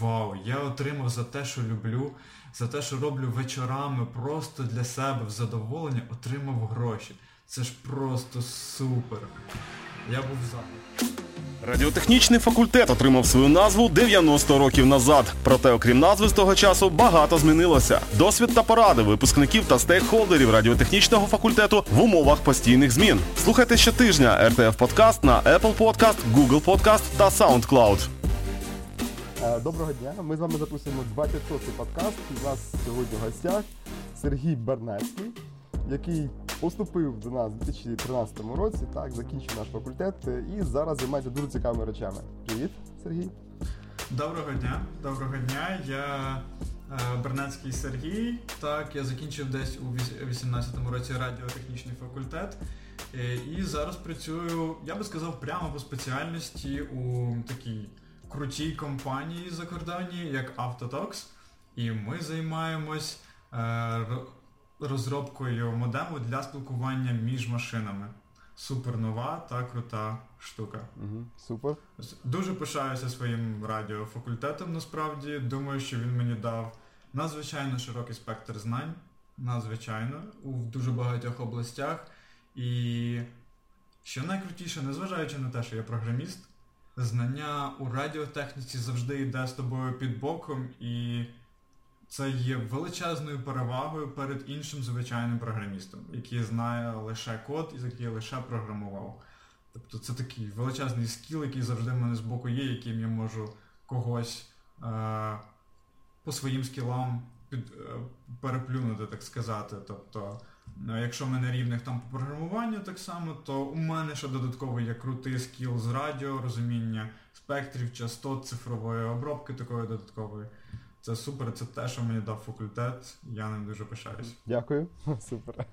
вау, я отримав за те, що люблю, за те, що роблю вечорами просто для себе в задоволення, отримав гроші. Це ж просто супер. Я був за. Радіотехнічний факультет отримав свою назву 90 років назад. Проте, окрім назви з того часу, багато змінилося. Досвід та поради випускників та стейкхолдерів радіотехнічного факультету в умовах постійних змін. Слухайте щотижня РТФ Подкаст на Apple Podcast, Google Podcast та SoundCloud. Е, Доброго дня. Ми з вами записуємо 26-й подкаст. У нас сьогодні в гостях Сергій Бернецький, який поступив до нас у 2013 році, так, закінчив наш факультет і зараз займається дуже цікавими речами. Привіт, Сергій. Доброго дня, доброго дня. Я е, Бернацький Сергій. Так, я закінчив десь у 18-му році радіотехнічний факультет. Е, і зараз працюю, я би сказав, прямо по спеціальності у такій крутій компанії за кордоні, як Autotox. І ми займаємось е, розробкою модему для спілкування між машинами. Супер нова та крута штука. Угу, супер. Дуже пишаюся своїм радіофакультетом насправді. Думаю, що він мені дав надзвичайно широкий спектр знань, надзвичайно, у дуже багатьох областях. І що найкрутіше, незважаючи на те, що я програміст, знання у радіотехніці завжди йде з тобою під боком, і це є величезною перевагою перед іншим звичайним програмістом, який знає лише код і який лише програмував. Тобто це такий величезний скіл, який завжди в мене з боку є, яким я можу когось е- по своїм скілам під, е- переплюнути, так сказати. Тобто, якщо ми на рівних там по програмуванню так само, то у мене ще додатково є крутий скіл з радіо, розуміння спектрів, частот, цифрової обробки такої додаткової. Це супер, це те, що мені дав факультет, я ним дуже пишаюсь. Дякую. Супер.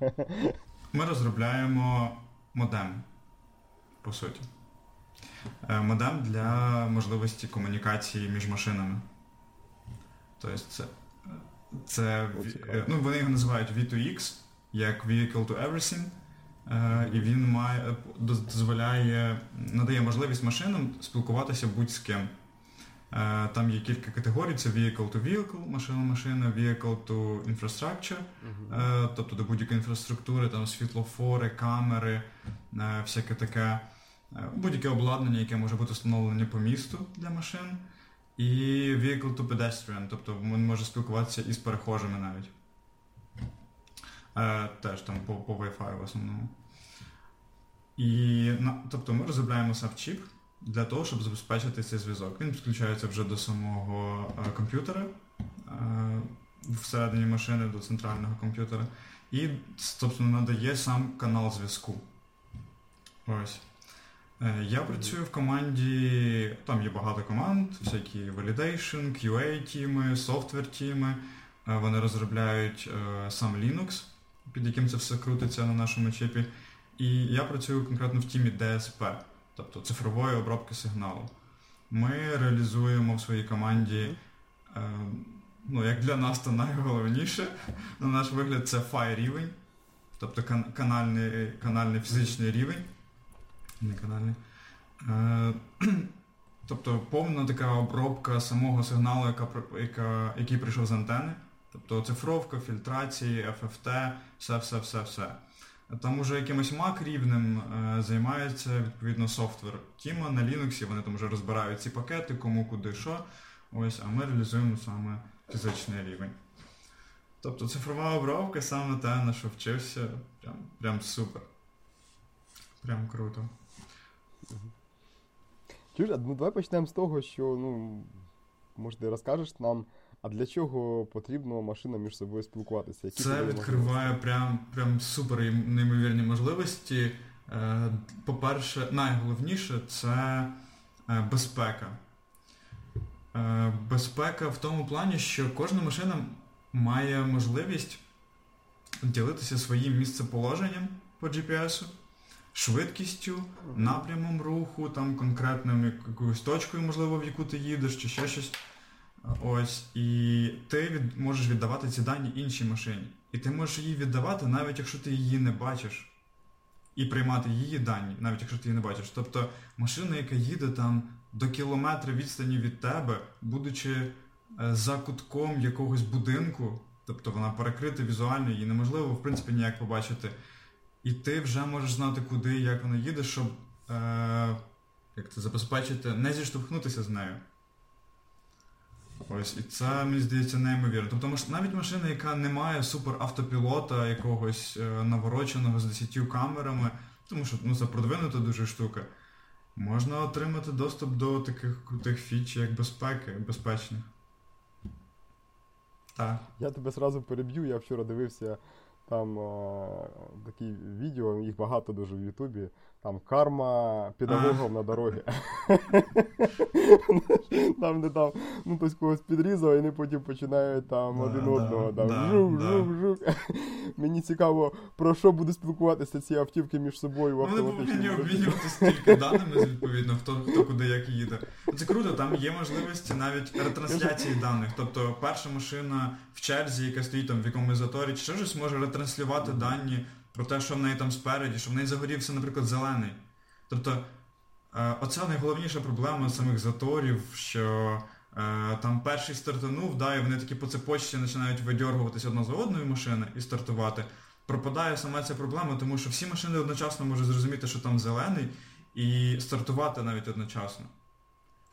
Ми розробляємо модем, по суті. Е, Модем для можливості комунікації між машинами. Тобто це, це ну, вони його називають V2X, як Vehicle to Everything. Е, І він має, дозволяє, надає можливість машинам спілкуватися будь з ким. Е, Там є кілька категорій, це Vehicle to Vehicle, машина-машина, Vehicle to Infrastructure, Е, тобто до будь-якої інфраструктури, там світлофори, камери, е, всяке таке, е, будь-яке обладнання, яке може бути встановлене по місту для машин. І vehicle to pedestrian, тобто він може спілкуватися із перехожими навіть. Е, теж там по, по Wi-Fi в основному. І, на- тобто ми розробляємо сабчіп для того, щоб забезпечити цей зв'язок. Він підключається вже до самого е, комп'ютера. Е, всередині машини до центрального комп'ютера і, собственно, надає сам канал зв'язку. Ось. Я працюю в команді, там є багато команд, всякі validation, QA тіми, software тіми. Вони розробляють сам Linux, під яким це все крутиться на нашому чипі. І я працюю конкретно в тімі DSP, тобто цифрової обробки сигналу. Ми реалізуємо в своїй команді е, ну, як для нас, то найголовніше, на наш вигляд, це фай рівень, тобто кан- канальний, канальний фізичний рівень. Не канальний. Е, тобто повна така обробка самого сигналу, яка, яка, який прийшов з антени. Тобто оцифровка, фільтрації, FFT, все-все-все-все. Там уже якимось мак рівнем е, займається відповідно софтвер Тіма на Linux, вони там вже розбирають ці пакети, кому куди що. Ось, а ми реалізуємо саме фізичний рівень. Тобто цифрова обробка саме те, на що вчився, прям, прям супер. Прям круто. Чуєш, ну давай почнемо з того, що ну, може ти розкажеш нам, а для чого потрібно машинам між собою спілкуватися? Які Це відкриває прям, прям супер неймовірні можливості. Е, По-перше, найголовніше це е, безпека. Е, Безпека в тому плані, що кожна машина має можливість ділитися своїм місцеположенням по GPS, швидкістю, напрямом руху, там конкретним якоюсь точкою, можливо, в яку ти їдеш, чи ще щось. Ось, і ти від, можеш віддавати ці дані іншій машині. І ти можеш її віддавати, навіть якщо ти її не бачиш. І приймати її дані, навіть якщо ти її не бачиш. Тобто машина, яка їде там до кілометра відстані від тебе, будучи е, за кутком якогось будинку, тобто вона перекрита візуально, її неможливо, в принципі, ніяк побачити. І ти вже можеш знати, куди як вона їде, щоб е, як це забезпечити, не зіштовхнутися з нею. Ось, і це, мені здається, неймовірно. Тобто навіть машина, яка не має суперавтопілота якогось е, навороченого з 10 камерами, тому що ну, це продвинута дуже штука, можна отримати доступ до таких крутих фіч, як безпеки, безпечних. Так. Я тебе сразу переб'ю, я вчора дивився там а, такі відео, їх багато дуже в Ютубі. Там карма педагогам на дорогі. Там, де там, ну хтось когось підрізав, і вони потім починають там один одного там жук, жук, жук. Мені цікаво, про що буде спілкуватися ці автівки між собою в автоматичному. Вони повинні обмінюватися тільки даними, відповідно, хто хто куди як їде. Це круто, там є можливості навіть ретрансляції даних. Тобто перша машина в черзі, яка стоїть там в якомусь заторі, чи щось може ретранслювати дані про те, що в неї там спереді, що в неї загорівся, наприклад, зелений. Тобто, е, оця найголовніша проблема самих заторів, що е, там перший стартанув, да, і вони такі по цепочці починають видьоргуватися одна за одною машини і стартувати. Пропадає саме ця проблема, тому що всі машини одночасно можуть зрозуміти, що там зелений, і стартувати навіть одночасно.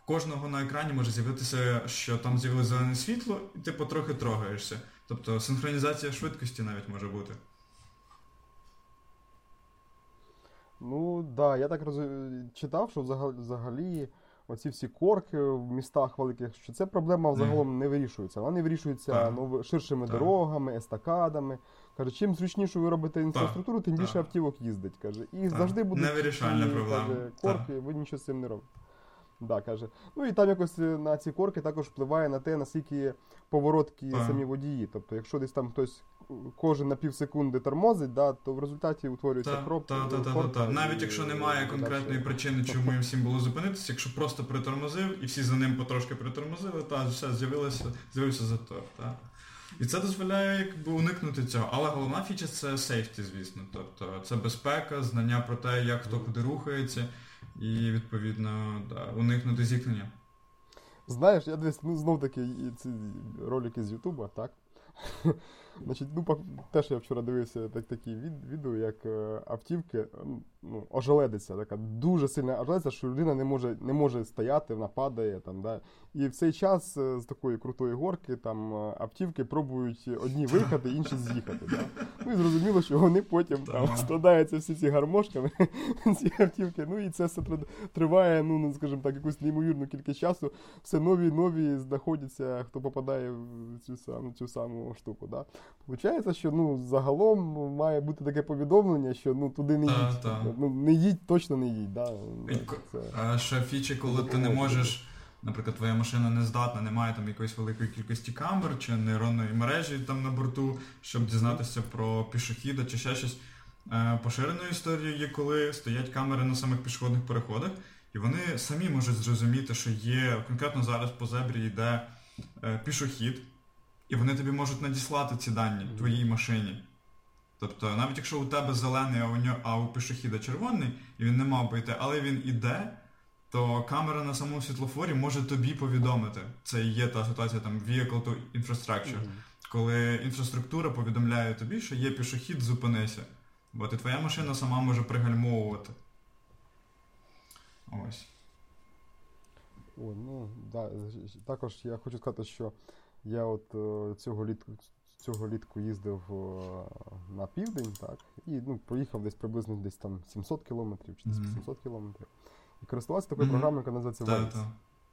В кожного на екрані може з'явитися, що там з'явилося зелене світло, і ти потрохи трогаєшся. Тобто синхронізація швидкості навіть може бути. Ну так, да, я так роз... читав, що взагалі оці всі корки в містах великих, що ця проблема взагалом не вирішується. Вона не вирішується ну, ширшими так. дорогами, естакадами. Каже, чим зручніше ви робите інфраструктуру, тим більше автівок їздить. Каже, і завжди будуть Невирішальна проблема. Каже, корки, ви нічого з цим не робите. Да, каже. Ну і там якось е, на ці корки також впливає на те, наскільки повороткі так. самі водії. Тобто, якщо десь там хтось кожен на пів секунди тормозить, да, то в результаті утворюється кроп. Так, так, так, так. Навіть якщо немає конкретної причини, чому їм всім було зупинитися, якщо просто притормозив і всі за ним потрошки притормозили, та все з'явилося, з'явився затор. Так. І це дозволяє якби уникнути цього. Але головна фіча це сейфті, звісно. Тобто це безпека, знання про те, як хто куди рухається, і відповідно да, уникнути зіткнення. Знаєш, я десь ну, знов таки ці ролики з Ютуба, так? Значить, ну, Теж я вчора дивився так, такі від, відео, як е, автівки ну, ожеледиться, така дуже сильна ожеледиця, що людина не може не може стояти, вона падає. Там, да. І в цей час е, з такої крутої горки там е, автівки пробують одні виїхати, інші з'їхати. Да. Ну і зрозуміло, що вони потім там складаються всі ці гармошками, ці автівки. Ну і це все триває, ну, ну скажімо так, якусь неймовірну кількість часу. Все нові нові знаходяться, хто попадає в цю саму цю саму штуку. Да. Получається, що ну, загалом має бути таке повідомлення, що ну, туди не їдь. Та, та. Ну, Не їдь, точно не їдь. Да. Це... А ще фічі, коли ти не можеш, наприклад, твоя машина не здатна, немає там якоїсь великої кількості камер чи нейронної мережі там на борту, щоб дізнатися про пішохіда чи ще щось. Е, поширеною історією є, коли стоять камери на самих пішохідних переходах, і вони самі можуть зрозуміти, що є конкретно зараз по зебрі йде е, пішохід. І вони тобі можуть надіслати ці дані в твоїй машині. Тобто, навіть якщо у тебе зелений, а у нього, а у пішохіда червоний, і він не мав би йти, але він іде, то камера на самому світлофорі може тобі повідомити. Це і є та ситуація там vehicle to infrastructure, mm-hmm. коли інфраструктура повідомляє тобі, що є пішохід, зупинися. Бо і твоя машина сама може пригальмовувати. Ось. О, ну, да, Також я хочу сказати, що я от е, цього літку цього літку їздив е, на південь, так, і ну, проїхав десь приблизно десь там 700 кілометрів чи mm-hmm. кілометрів. І користувався такою mm-hmm. програмою, яка називається Waze.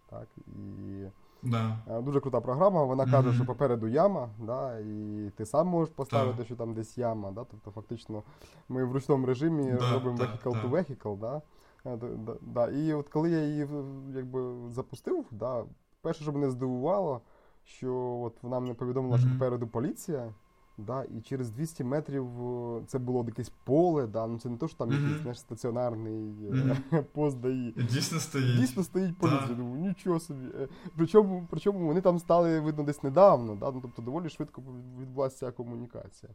Так, і да. Е, дуже крута програма. Вона каже, mm-hmm. що попереду яма, да, і ти сам можеш поставити, так. що там десь яма. Да, Тобто, фактично, ми в ручному режимі да, робимо vehicle to vehicle. Да, да, да, І от коли я її якби запустив, да, перше, що мене здивувало що от вона мені повідомила, mm-hmm. що попереду поліція. Да, І через 200 метрів це було якесь поле, да, ну це не то, що там mm-hmm. якийсь знаєш, стаціонарний mm-hmm. пост дає. Дійсно стоїть. Дійсно стоїть поліція. Думаю, нічого собі. Е, причому причому вони там стали, видно, десь недавно, да, ну, тобто доволі швидко відбулася ця комунікація.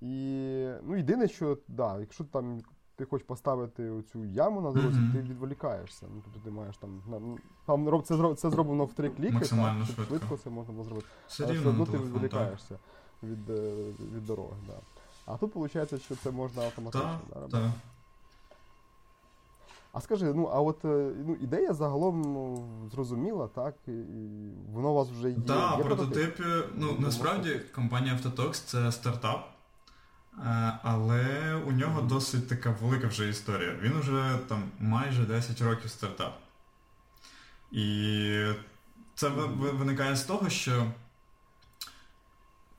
І ну, єдине, що да, якщо там ти хочеш поставити цю яму на дорозі, Мгм. ти відволікаєшся. Ну, тобто ти маєш там. на- ну, Там роб- це, це зроблено в три кліки, Максимально так, швидко. швидко це можна було зробити. Все Але все одно ти так. відволікаєшся від, е, від дороги. Да. А тут виходить, що це можна автоматично. да, робити. так. А скажи, ну а от е, ну, ідея загалом ну, зрозуміла, так? І, і воно у вас вже є. Так, є прототипі. Ну, насправді компанія Autotox це стартап, е, але у нього досить така велика вже історія. Він вже там майже 10 років стартап. І це ви- ви- виникає з того, що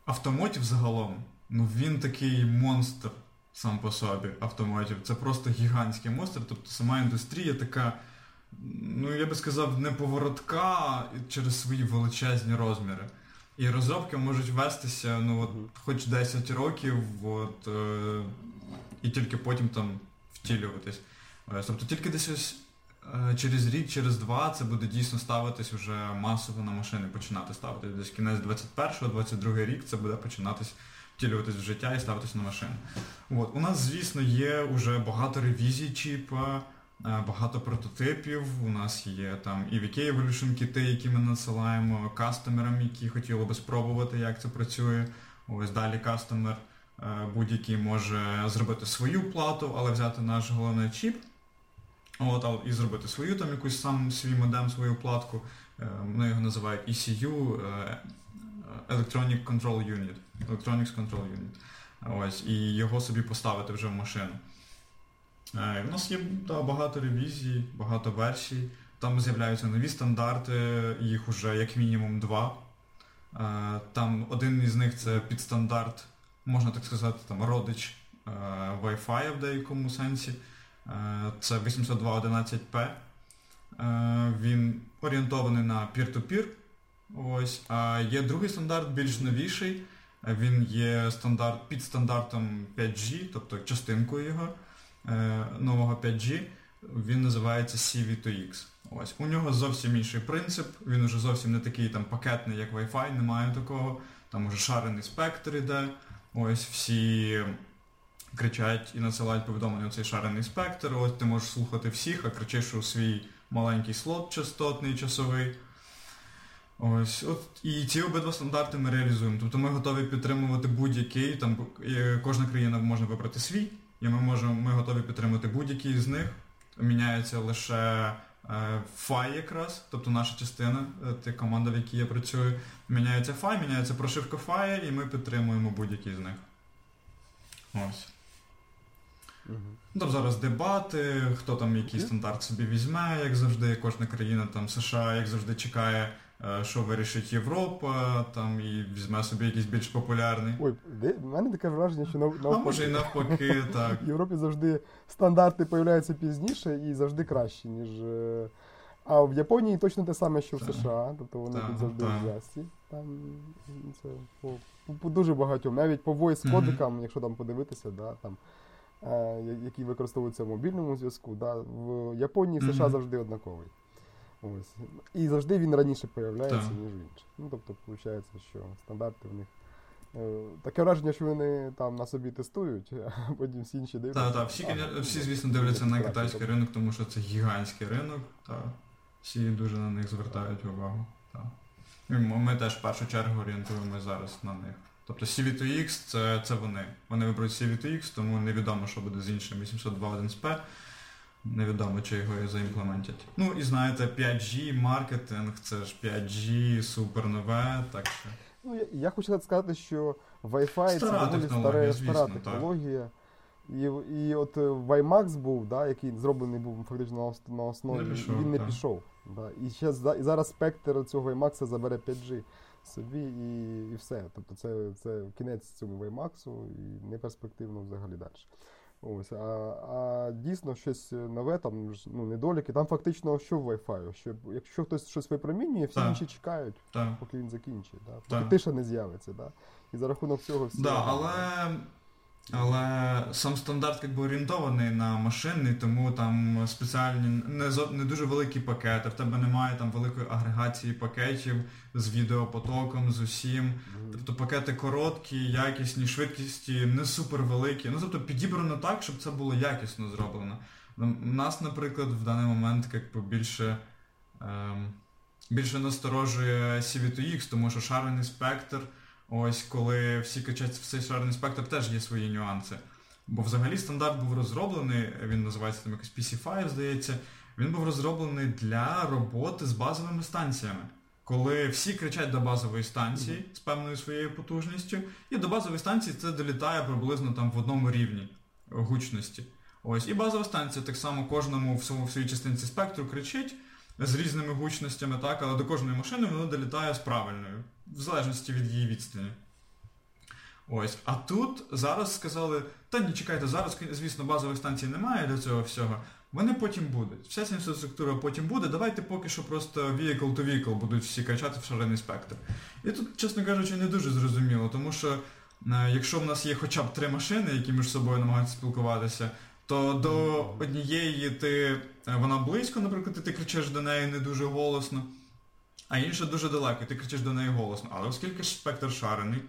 автомотів загалом, ну він такий монстр сам по собі, автомотів. Це просто гігантський монстр, тобто сама індустрія така, ну я би сказав, неповоротка через свої величезні розміри. І розробки можуть вестися ну, от, хоч 10 років, от, е, і тільки потім там втілюватись. Е, Тобто тільки десь ось е, через рік, через два це буде дійсно ставитись вже масово на машини, починати ставити. Десь кінець 21-го, 22 рік це буде починатись втілюватись в життя і ставитись на машини. От. У нас, звісно, є вже багато ревізій чіпа, багато прототипів. У нас є там EVK Evolution кіти, які ми насилаємо кастомерам, які хотіли би спробувати, як це працює. Ось далі кастомер е, будь-який може зробити свою плату, але взяти наш головний чіп. От, і зробити свою там якусь сам свій модем, свою платку. Е, Вони його називають ECU, е, Electronic Control Unit. Electronics Control Unit. Ось, і його собі поставити вже в машину. Е, У нас є да, багато ревізій, багато версій. Там з'являються нові стандарти, їх уже як мінімум два. Е, Там один із них це підстандарт, можна так сказати, там родич е, Wi-Fi в деякому сенсі. Е, Це 802.11p. Е, Він орієнтований на peer-to-peer. Ось. А є другий стандарт, більш новіший. Е, Він є стандарт, під стандартом 5G, тобто частинкою його е, нового 5G. Він називається CV2X. Ось. У нього зовсім інший принцип, він уже зовсім не такий там пакетний, як Wi-Fi, немає такого. Там уже шарений спектр іде. Ось всі кричать і насилають повідомлення у цей шарений спектр. Ось ти можеш слухати всіх, а кричиш у свій маленький слот частотний, часовий. Ось, от і ці обидва стандарти ми реалізуємо. Тобто ми готові підтримувати будь-який, там е, кожна країна може вибрати свій, і ми можемо, ми готові підтримати будь-який з них. Міняється лише е, фай якраз, тобто наша частина, е, та команда, в якій я працюю. Міняється фай, міняється прошивка фая, і ми підтримуємо будь-який з них. Ось. Ну, Там зараз дебати, хто там який стандарт собі візьме, як завжди, кожна країна там США, як завжди, чекає, що вирішить Європа, там і візьме собі якийсь більш популярний. Ой, де, в мене таке враження, що нав- А може і навпаки, так. В Європі завжди стандарти появляються пізніше і завжди кращі, ніж. е, А в Японії точно те саме, що в Так. США, тобто вони Так, тут завжди так. в зв'язці. Там це по, по, по дуже багатьом. Навіть по voice кодикам, якщо там подивитися, да, там, е, які використовуються в мобільному зв'язку, да, в Японії в США завжди однаковий. Ось. І завжди він раніше появляється, Так. ніж в інших. Ну, тобто, виходить, що стандарти в них. е, Таке враження, що вони там на собі тестують, а потім всі інші дивляться. Так, так, всі, А, всі, ну, звісно, дивляться на китайський ринок, тому що це гігантський ринок, та всі дуже на них звертають увагу. Та. Ми теж в першу чергу орієнтуємося зараз на них. Тобто CV2X це, це вони. Вони виберуть CV2X, тому невідомо, що буде з іншим 802.11p. Невідомо, чи його і заімплементять. Ну і знаєте, 5G, маркетинг, це ж 5G, супер нове, так що. Ну, я, я хочу сказати, що Wi-Fi це Стара доволі технологія, стара, стара технологія. І, і от е, WiMAX був, да, який зроблений був фактично на, на основі, Не пішов, він не так. пішов. Да. І, ще, і зараз спектр цього WiMAX забере 5G собі і, і все. Тобто це, це кінець цьому WiMAX і не перспективно взагалі далі. Ось, а, а дійсно щось нове, там ну, недоліки, там фактично що в Wi-Fi? Що, якщо хтось щось випромінює, всі Так. інші чекають Так. поки він закінчить, да? Так. поки тиша не з'явиться. Да? І за рахунок цього всі. Да, але Але сам стандарт якби орієнтований на машинний, тому там спеціальні не не дуже великі пакети, в тебе немає там великої агрегації пакетів з відеопотоком, з усім. Тобто пакети короткі, якісні, швидкісті, не супер великі. Ну тобто підібрано так, щоб це було якісно зроблено. У нас, наприклад, в даний момент якби більше ем, більше насторожує CVTX, тому що шарений спектр. Ось коли всі качать в цей шарений спектр, теж є свої нюанси. Бо взагалі стандарт був розроблений, він називається там якось PC5, здається, він був розроблений для роботи з базовими станціями. Коли всі кричать до базової станції з певною своєю потужністю, і до базової станції це долітає приблизно там в одному рівні гучності. Ось, І базова станція так само кожному в своїй частинці спектру кричить з різними гучностями, так, але до кожної машини воно долітає з правильною в залежності від її відстані. Ось. А тут зараз сказали, та ні, чекайте, зараз, звісно, базових станцій немає для цього всього. Вони потім будуть. Вся ця інфраструктура потім буде. Давайте поки що просто vehicle to vehicle будуть всі качати в шарений спектр. І тут, чесно кажучи, не дуже зрозуміло, тому що е, якщо в нас є хоча б три машини, які між собою намагаються спілкуватися, то до однієї ти, е, вона близько, наприклад, і ти кричиш до неї не дуже голосно а інша дуже далеко, і ти кричиш до неї голосно. Але оскільки спектр шарений,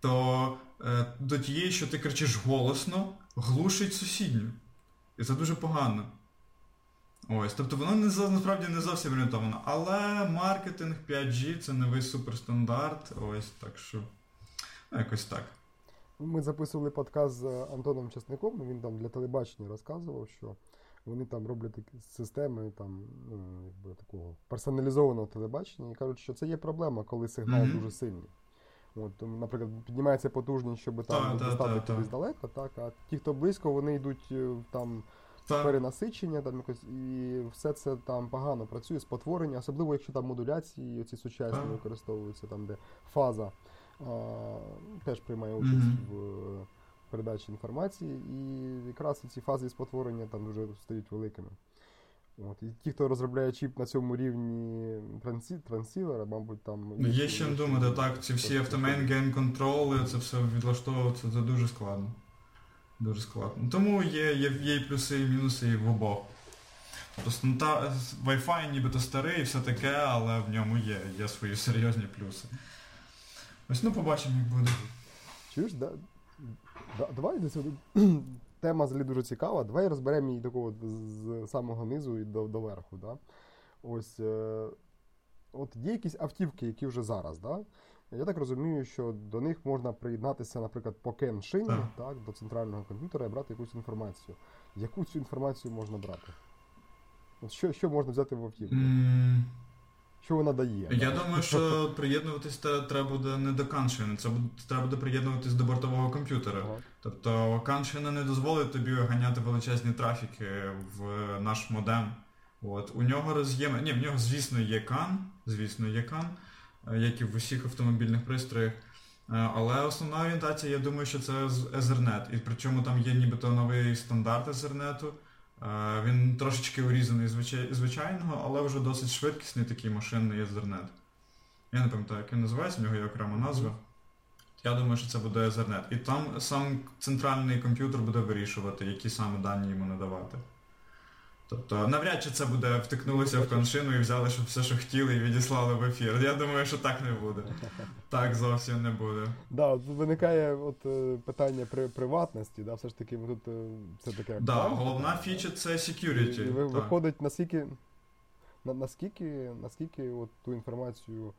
то е, до тієї, що ти кричиш голосно, глушить сусідню. І це дуже погано. Ось, Тобто воно не, насправді не зовсім орієнтовано. Але маркетинг 5G це новий суперстандарт. Ось, так що ну, якось так. Ми записували подкаст з Антоном Часником, він там для телебачення розказував, що вони там роблять такі системи там, ну, якби такого персоналізованого телебачення і кажуть, що це є проблема, коли сигнал mm-hmm. дуже сильний. От, Наприклад, піднімається потужність, щоб там достати кудись далеко, так, а ті, хто близько, вони йдуть е, там так. перенасичення, там якось, і все це там погано працює, спотворення, особливо якщо там модуляції ці сучасні так. використовуються, там, де фаза а, теж приймає участь mm-hmm. в передачі інформації, і якраз ці фази спотворення там дуже стають великими. От, І ті, хто розробляє чіп на цьому рівні трансі, трансівера, мабуть, там. Ну, Є ще думати, так, ці всі automatic gain control и, це все відлаштовуватися, це дуже складно. Дуже складно. Тому є є, є і плюси, і мінуси і в обох. Просто ну, та, Wi-Fi нібито старий і все таке, але в ньому є є свої серйозні плюси. Ось ну побачимо, як буде. Чуєш, да, Давай десь тема взагалі дуже цікава. Давай розберемо її такого з самого низу і до до верху. Да? Ось е, от є якісь автівки, які вже зараз. Да? Я так розумію, що до них можна приєднатися, наприклад, по кен-шині, так, до центрального комп'ютера і брати якусь інформацію. Яку цю інформацію можна брати? От Що що можна взяти в автівку? Що вона дає? Я думаю, що приєднуватись треба буде не до каншини, це буде, треба буде приєднуватись до бортового комп'ютера. Ага. Тобто каншина не дозволить тобі ганяти величезні трафіки в наш модем. От. У нього роз'єм... Ні, в нього, звісно, є кан, звісно, є кан, е, як і в усіх автомобільних пристроях. Е, але основна орієнтація, я думаю, що це Ethernet. І причому там є нібито новий стандарт Ethernet. Він трошечки урізаний звичайного, але вже досить швидкісний такий машинний Ethernet. Я не пам'ятаю, як він називається, в нього є окрема назва. Я думаю, що це буде Ethernet. І там сам центральний комп'ютер буде вирішувати, які саме дані йому надавати. Тобто навряд чи це буде втикнулися в коншину і взяли щоб все, що хотіли, і відіслали в ефір. Я думаю, що так не буде. Так зовсім не буде. Да, тут виникає от е, питання при приватності, да, все ж таки ми тут е, все таке. Да, головна фіча це security. І, і Виходить, наскільки на, наскільки, наскільки от ту інформацію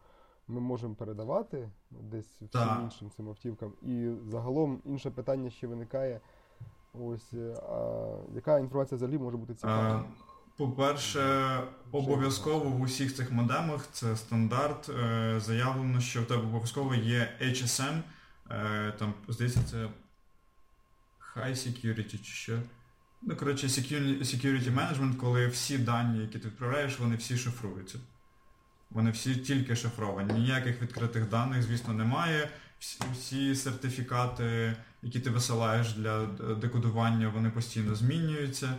ми можемо передавати десь всім іншим цим автівкам. І загалом інше питання ще виникає. Ось, е, а яка інформація взагалі може бути цікава? По-перше, обов'язково в усіх цих модемах це стандарт. Е, заявлено, що в тебе обов'язково є HSM, е, там, здається, це High Security чи що. Ну, коротше, Security Management, коли всі дані, які ти відправляєш, вони всі шифруються. Вони всі тільки шифровані. Ніяких відкритих даних, звісно, немає. Всі сертифікати які ти висилаєш для декодування, вони постійно змінюються.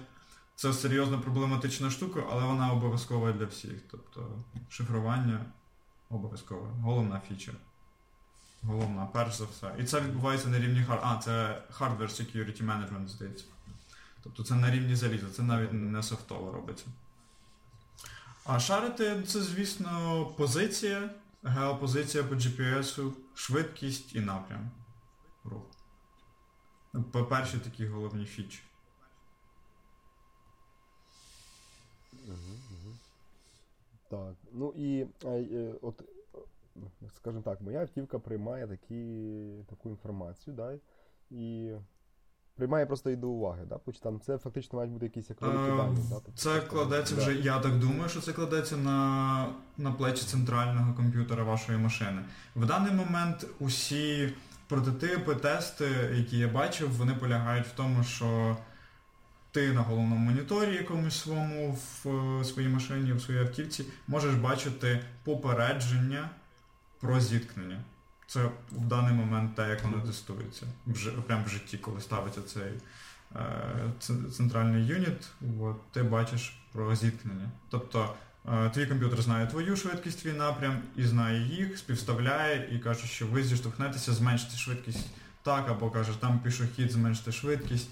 Це серйозна проблематична штука, але вона обов'язкова для всіх. Тобто шифрування обов'язкове. Головна фіча. Головна, перш за все. І це відбувається на рівні хар... А, це Hardware Security Management, здається. Тобто це на рівні заліза, це навіть не софтово робиться. А шарити це, звісно, позиція, геопозиція по GPS, швидкість і напрям руху. По перші такі головні фічі. Так. Ну і е, от, скажімо так, моя автівка приймає такі, таку інформацію, да, і приймає просто її до уваги, да? Там це фактично мають бути якісь як великі Е, дані. Да? Тобто, Це кладеться да. вже, я так думаю, що це кладеться на, на плечі центрального комп'ютера вашої машини. В даний момент усі прототипи, тести, які я бачив, вони полягають в тому, що ти на головному моніторі якомусь своєму в е, своїй машині, в своїй автівці, можеш бачити попередження про зіткнення. Це в даний момент те, як воно тестується. Прямо в житті, коли ставиться цей е, центральний юніт, от, ти бачиш про зіткнення. Тобто твій комп'ютер знає твою швидкість, твій напрям і знає їх, співставляє і каже, що ви зіштовхнетеся, зменшити швидкість так, або каже, там пішохід, зменшити швидкість.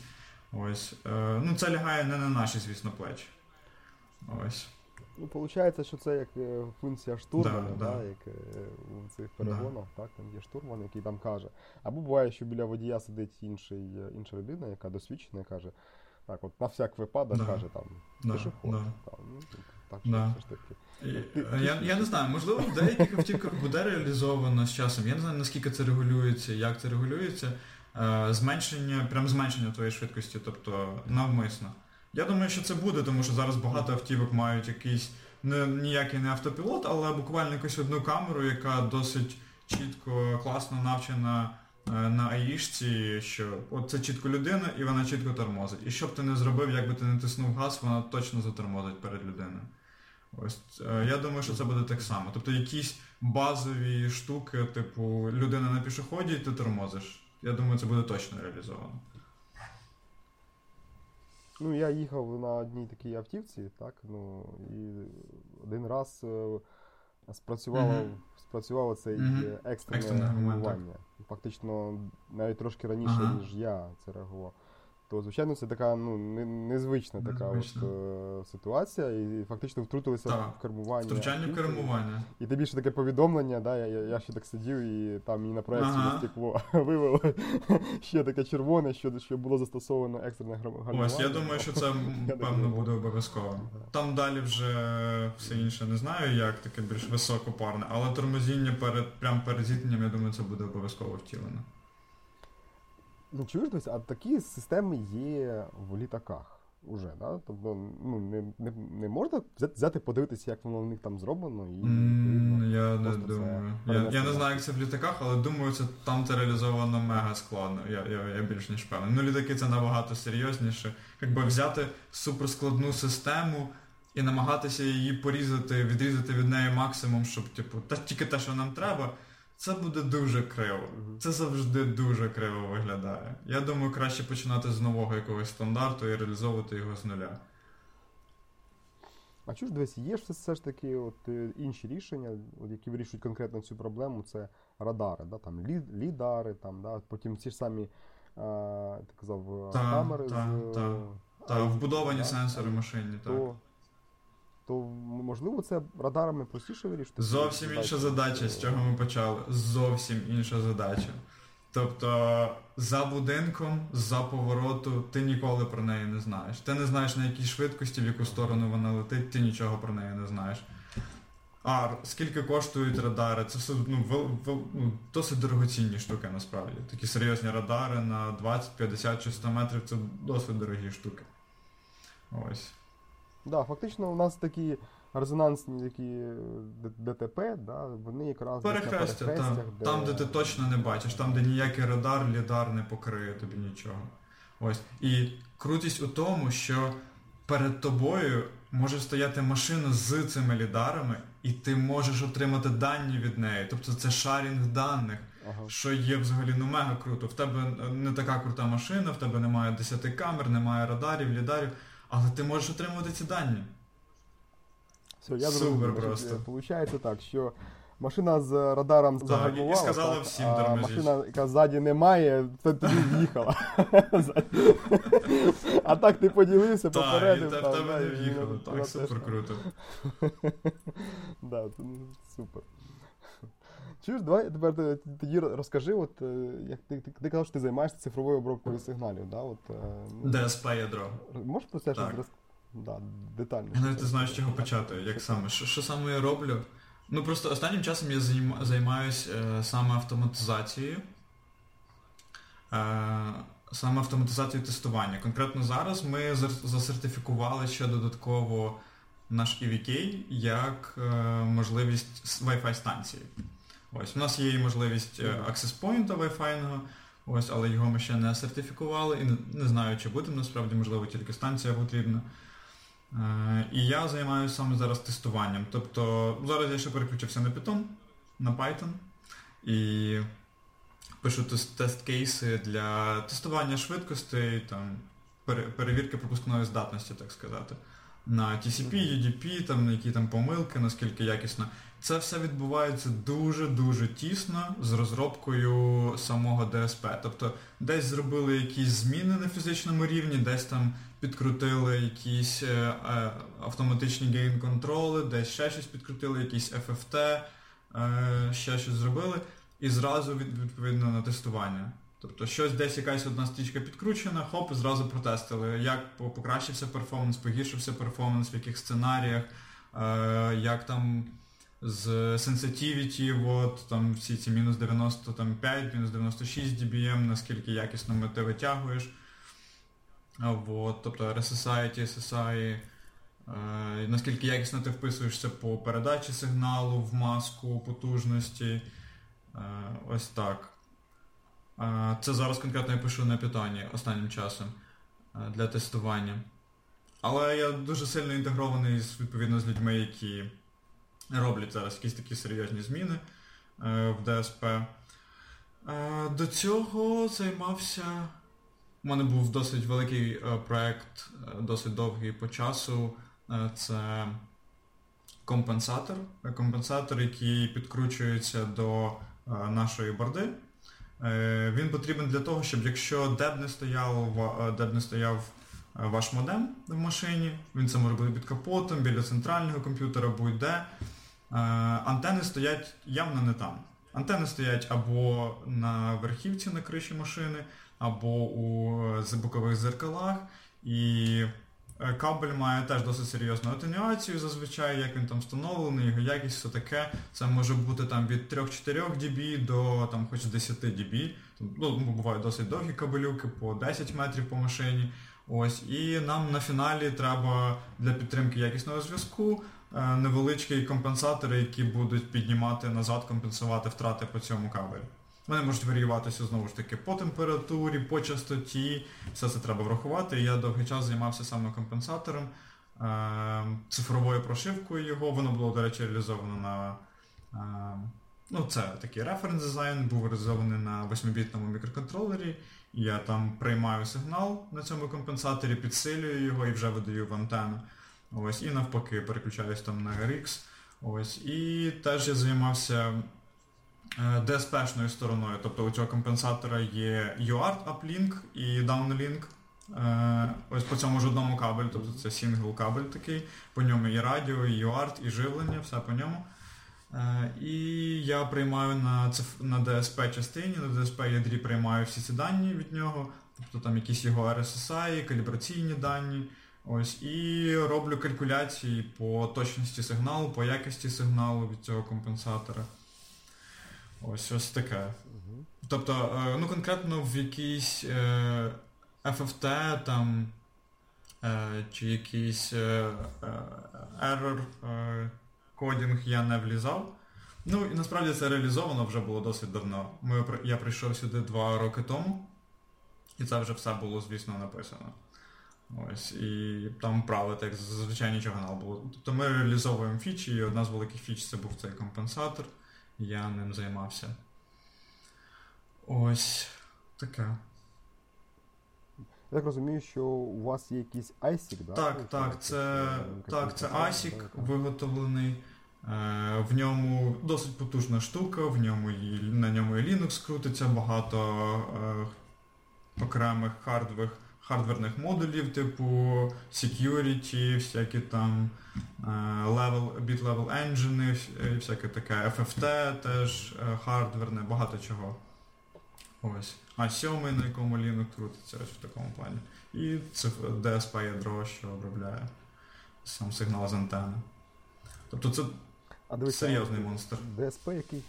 Ось. Е, ну, це лягає не на наші, звісно, плечі. Ось. Ну, виходить, що це як е, функція штурмана, Да, да, да. як е, у цих перегонах, так, там є штурман, який там каже. Або буває, що біля водія сидить інший, е, інша людина, яка досвідчена, і каже, так, от на всяк випадок Да. каже там, Да, пішоход. да. Там, ну, так, що Да. все ж таки. Е, Я, я не знаю, можливо, в деяких автівках буде реалізовано з часом. Я не знаю, наскільки це регулюється, як це регулюється. Е, Зменшення, прям зменшення твоєї швидкості, тобто навмисно. Я думаю, що це буде, тому що зараз багато автівок мають якийсь не, ніякий не автопілот, але буквально якусь одну камеру, яка досить чітко, класно навчена на аїшці, що от це чітко людина і вона чітко тормозить. І що б ти не зробив, як би ти не тиснув газ, вона точно затормозить перед людиною. Ось е, я думаю, що це буде так само. Тобто якісь базові штуки, типу людина на пішоході, і ти тормозиш. Я думаю, це буде точно реалізовано. Ну, я їхав на одній такій автівці, так, ну, і один раз е, спрацювало, Мгм. спрацювало цей Мгм. е, екстрене гальмування. Фактично, навіть трошки раніше, Ага. ніж я це реагував. То, звичайно, це така ну, не- незвична така Незвична. от, е, ситуація, і фактично втрутилися Так. в кермування. Втручання в кермування. І тобі ще таке повідомлення, да, я, я, я ще так сидів і там мені на проєкції Ага. стекло вивело ще таке червоне, що, що було застосовано екстрене грам- Ось, я думаю, що це певно буде обов'язково. Там далі вже все інше не знаю, як таке більш високопарне, але тормозіння перед прямо перед зіткненням, я думаю, це буде обов'язково втілено. Ну чуєш, десь, а такі системи є в літаках уже, да? Тобто, ну, не, не, не можна взяти, подивитися, як воно в них там зроблено, і відповідно. Я не думаю. Я, я не знаю, як це в літаках, але думаю, це там це реалізовано мега складно. Я, я, я більш ніж певний. Ну, літаки це набагато серйозніше. Якби взяти суперскладну систему і намагатися її порізати, відрізати від неї максимум, щоб, типу, та тільки те, що нам треба, це буде дуже криво. Це завжди дуже криво виглядає. Я думаю, краще починати з нового якогось стандарту і реалізовувати його з нуля. А чуєш, дивись, є ж все, ж таки от, е, інші рішення, от, які вирішують конкретно цю проблему, це радари, да? там, лі, лідари, там, да? потім ці ж самі, а, ти казав, Та, камери та, з... та. е, Та вбудовані да? сенсори в машині, так. то, то можливо це радарами простіше вирішити? Зовсім інша задача, з чого ми почали. Зовсім інша задача. Тобто за будинком, за повороту, ти ніколи про неї не знаєш. Ти не знаєш на якій швидкості, в яку сторону вона летить, ти нічого про неї не знаєш. А скільки коштують радари? Це все ну, вел- вел- ну, досить дорогоцінні штуки насправді. Такі серйозні радари на 20, 50 чи 100 метрів це досить дорогі штуки. Ось. Да, фактично у нас такі резонансні такі е, ДТП, да, вони якраз десь на Перехрестя, так. перехрестях, Там, де ти точно не бачиш, там, де ніякий радар, лідар не покриє тобі нічого. Ось. І крутість у тому, що перед тобою може стояти машина з цими лідарами, і ти можеш отримати дані від неї. Тобто це шарінг даних, Ага. що є взагалі ну мега круто. В тебе не така крута машина, в тебе немає 10 камер, немає радарів, лідарів, але ти можеш отримувати ці дані. Все, я Супер просто. Получається так, що машина з радаром Так, загальмувала, і сказала так, всім а машина, яка ззаді немає, то тобі в'їхала. а так ти поділився, Так, і попередив. те- в тебе не в'їхало. Так, супер круто. Да, ну, супер. Чуєш, давай тепер ти- тоді розкажи, от е, як ти, ти, ти казав, що ти займаєшся цифровою обробкою сигналів, да? От, е, ДСП ядро. Можеш про це щось роз... да, детально? Я навіть не знаю, з чого почати, як саме. Що, що саме я роблю? Ну просто останнім часом я займа- займаюсь е, саме автоматизацією. Е, саме автоматизацією тестування. Конкретно зараз ми засертифікували ще додатково наш EVK як е, можливість Wi-Fi станції. Ось, у нас є і можливість access point Wi-Fi, ось, але його ми ще не сертифікували і не, не знаю, чи буде насправді, можливо, тільки станція потрібна. Е, І я займаюся саме зараз тестуванням. Тобто зараз я ще переключився на Python, на Python і пишу тест- тест-кейси для тестування швидкостей, там, перевірки пропускної здатності, так сказати. На TCP, UDP, там, на які там помилки, наскільки якісно. Це все відбувається дуже-дуже тісно з розробкою самого DSP. Тобто десь зробили якісь зміни на фізичному рівні, десь там підкрутили якісь е, е, автоматичні гейн-контроли, десь ще щось підкрутили, якісь FFT, е, ще щось зробили, і зразу відповідно на тестування. Тобто щось десь якась одна стрічка підкручена, хоп, і зразу протестили, як покращився перформанс, погіршився перформанс, в яких сценаріях, е, як там з sensitivity, от, там всі ці мінус 95, мінус 96 dBm, наскільки якісно ми ти витягуєш. А, Вот, тобто RSSI, TSSI, е, наскільки якісно ти вписуєшся по передачі сигналу в маску потужності. Е, ось так. Е, це зараз конкретно я пишу на Python останнім часом е, для тестування. Але я дуже сильно інтегрований відповідно з людьми, які роблять зараз якісь такі серйозні зміни е, в ДСП. Е, до цього займався. У мене був досить великий е, проект, е, досить довгий по часу. Це компенсатор. Компенсатор, який підкручується до нашої борди. Він потрібен для того, щоб якщо де б не стояв, де б не стояв ваш модем в машині, він це може бути під капотом, біля центрального комп'ютера, будь-де. Е, Антени стоять явно не там. Антени стоять або на верхівці на криші машини, або у е, бокових зеркалах. І е, кабель має теж досить серйозну атенюацію зазвичай, як він там встановлений, його якість, все таке. Це може бути там від 3-4 dB до там хоч 10 dB. Ну, бувають досить довгі кабелюки по 10 метрів по машині. Ось, і нам на фіналі треба для підтримки якісного зв'язку невеличкі компенсатори, які будуть піднімати назад, компенсувати втрати по цьому кабелю. Вони можуть варіюватися знову ж таки по температурі, по частоті, все це треба врахувати. Я довгий час займався саме компенсатором, е, цифровою прошивкою його. Воно було, до речі, реалізовано на. е, Ну, це такий референс дизайн, був реалізований на 8-бітному мікроконтролері. Я там приймаю сигнал на цьому компенсаторі, підсилюю його і вже видаю в антенну. Ось, і навпаки, переключаюсь там на RX. Ось. І теж я займався е, DSP-шною стороною. Тобто у цього компенсатора є UART uplink і downlink. Е, Ось по цьому ж одному кабелю, тобто це сингл кабель такий. По ньому і радіо, і UART, і живлення, все по ньому. Е, І я приймаю на на DSP частині, на DSP ядрі приймаю всі ці дані від нього, тобто там якісь його RSSI, калібраційні дані. Ось, і роблю калькуляції по точності сигналу, по якості сигналу від цього компенсатора. Ось ось таке. Тобто, е, ну конкретно в якийсь е, FFT там е, чи якийсь error кодінг я не влізав. Ну і насправді це реалізовано вже було досить давно. Ми, я прийшов сюди два роки тому, і це вже все було, звісно, написано. Ось, і там правити, як зазвичай нічого не було. Тобто ми реалізовуємо фічі, і одна з великих фіч це був цей компенсатор, і я ним займався. Ось таке. Я так розумію, що у вас є якийсь ISIC, да? Так, Ну, так, це, так, це ASIC виготовлений Е, в ньому досить потужна штука, в ньому і, на ньому і Linux крутиться, багато е, окремих хардвер, хардверних модулів, типу security, всякі там е, level, bit level engine, всяке таке FFT теж е, хардверне, багато чого. Ось. А сьомий, на якому Linux крутиться ось в такому плані. І це DSP ядро, що обробляє сам сигнал з антени. Тобто це А дивись, серйозний монстр. ДСП який?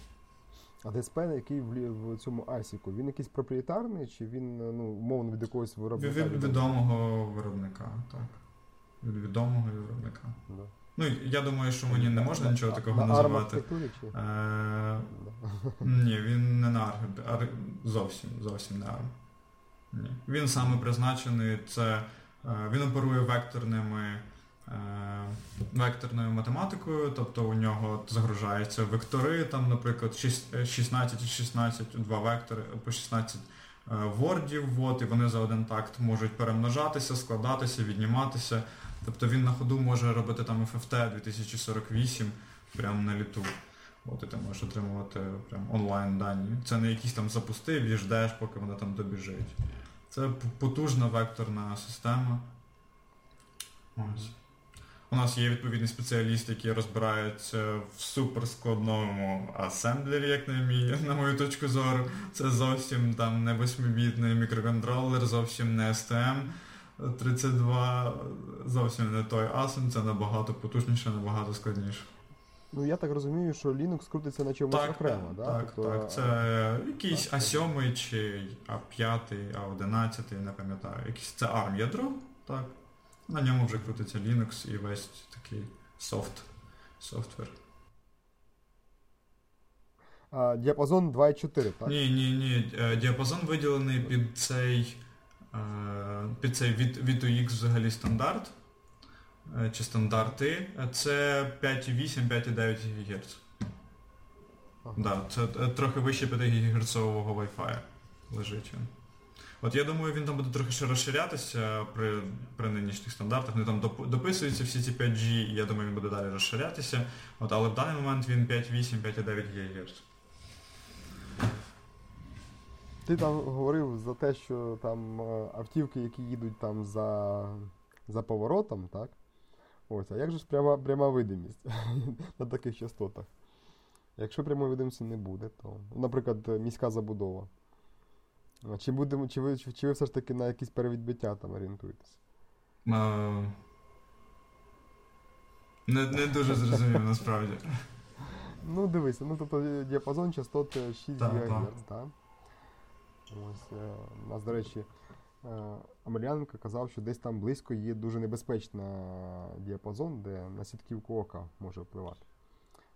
А ДСП, який в, в цьому асіку, він якийсь проприєтарний, чи він ну, умовно від якогось виробника? від відомого виробника, так. Від відомого виробника. Да. Ну, я думаю, що мені не можна нічого такого на називати. чи? Е, ні, він не на арх, ар, зовсім, зовсім не арм. Ні. Він саме призначений, це е, він оперує векторними, векторною математикою, тобто у нього загружаються вектори, там, наприклад, шість- е, 16 і 16, два вектори по 16 е, вордів, вот, і вони за один такт можуть перемножатися, складатися, відніматися. Тобто він на ходу може робити там FFT 2048 прямо на літу. От і ти можеш отримувати прям онлайн дані. Це не якісь там запустив і ждеш, поки вона там добіжить. Це потужна векторна система. Ось. У нас є відповідний спеціаліст, який розбирається в суперскладному асемблері, як на, мій, на мою точку зору. Це зовсім там не 8-бітний мікроконтролер, зовсім не STM. 32 зовсім не той ASM, це набагато потужніше, набагато складніше. Ну я так розумію, що Linux крутиться на чомусь Так, окремо, да? так, Тобто, так. Це якийсь. А7 чи А5, А11, не пам'ятаю. Якийсь це ARM ядро, так. На ньому вже крутиться Linux і весь такий софт, софтвер. А, діапазон 2,4, так? Ні, ні, ні. е, Діапазон виділений під цей, е, під цей від, від UX взагалі стандарт. е, Чи стандарти. Це 5,8-5,9 ГГц. Ага. Да, це трохи вище 5 ГГц Wi-Fi лежить він. От я думаю, він там буде трохи ще розширятися при, при нинішніх стандартах. Вони там дописуються всі ці 5G, і я думаю, він буде далі розширятися. От, але в даний момент він 5,8-5,9 ГГц. Ти там говорив за те, що там е, автівки, які їдуть там за, за поворотом, так? Ось, а як же ж пряма, пряма видимість на таких частотах? Якщо прямої видимості не буде, то, наприклад, міська забудова. А Чи, будемо, чи, ви, чи ви все ж таки на якісь перевідбиття там орієнтуєтесь? Е, Не, не дуже зрозумів насправді. Ну, дивися, ну тобто е, діапазон частот е, 6 Так, ГГц, так? Ось, е, у нас, до речі, е, Амельяненко казав, що десь там близько є дуже небезпечна діапазон, де на сітківку ока може впливати.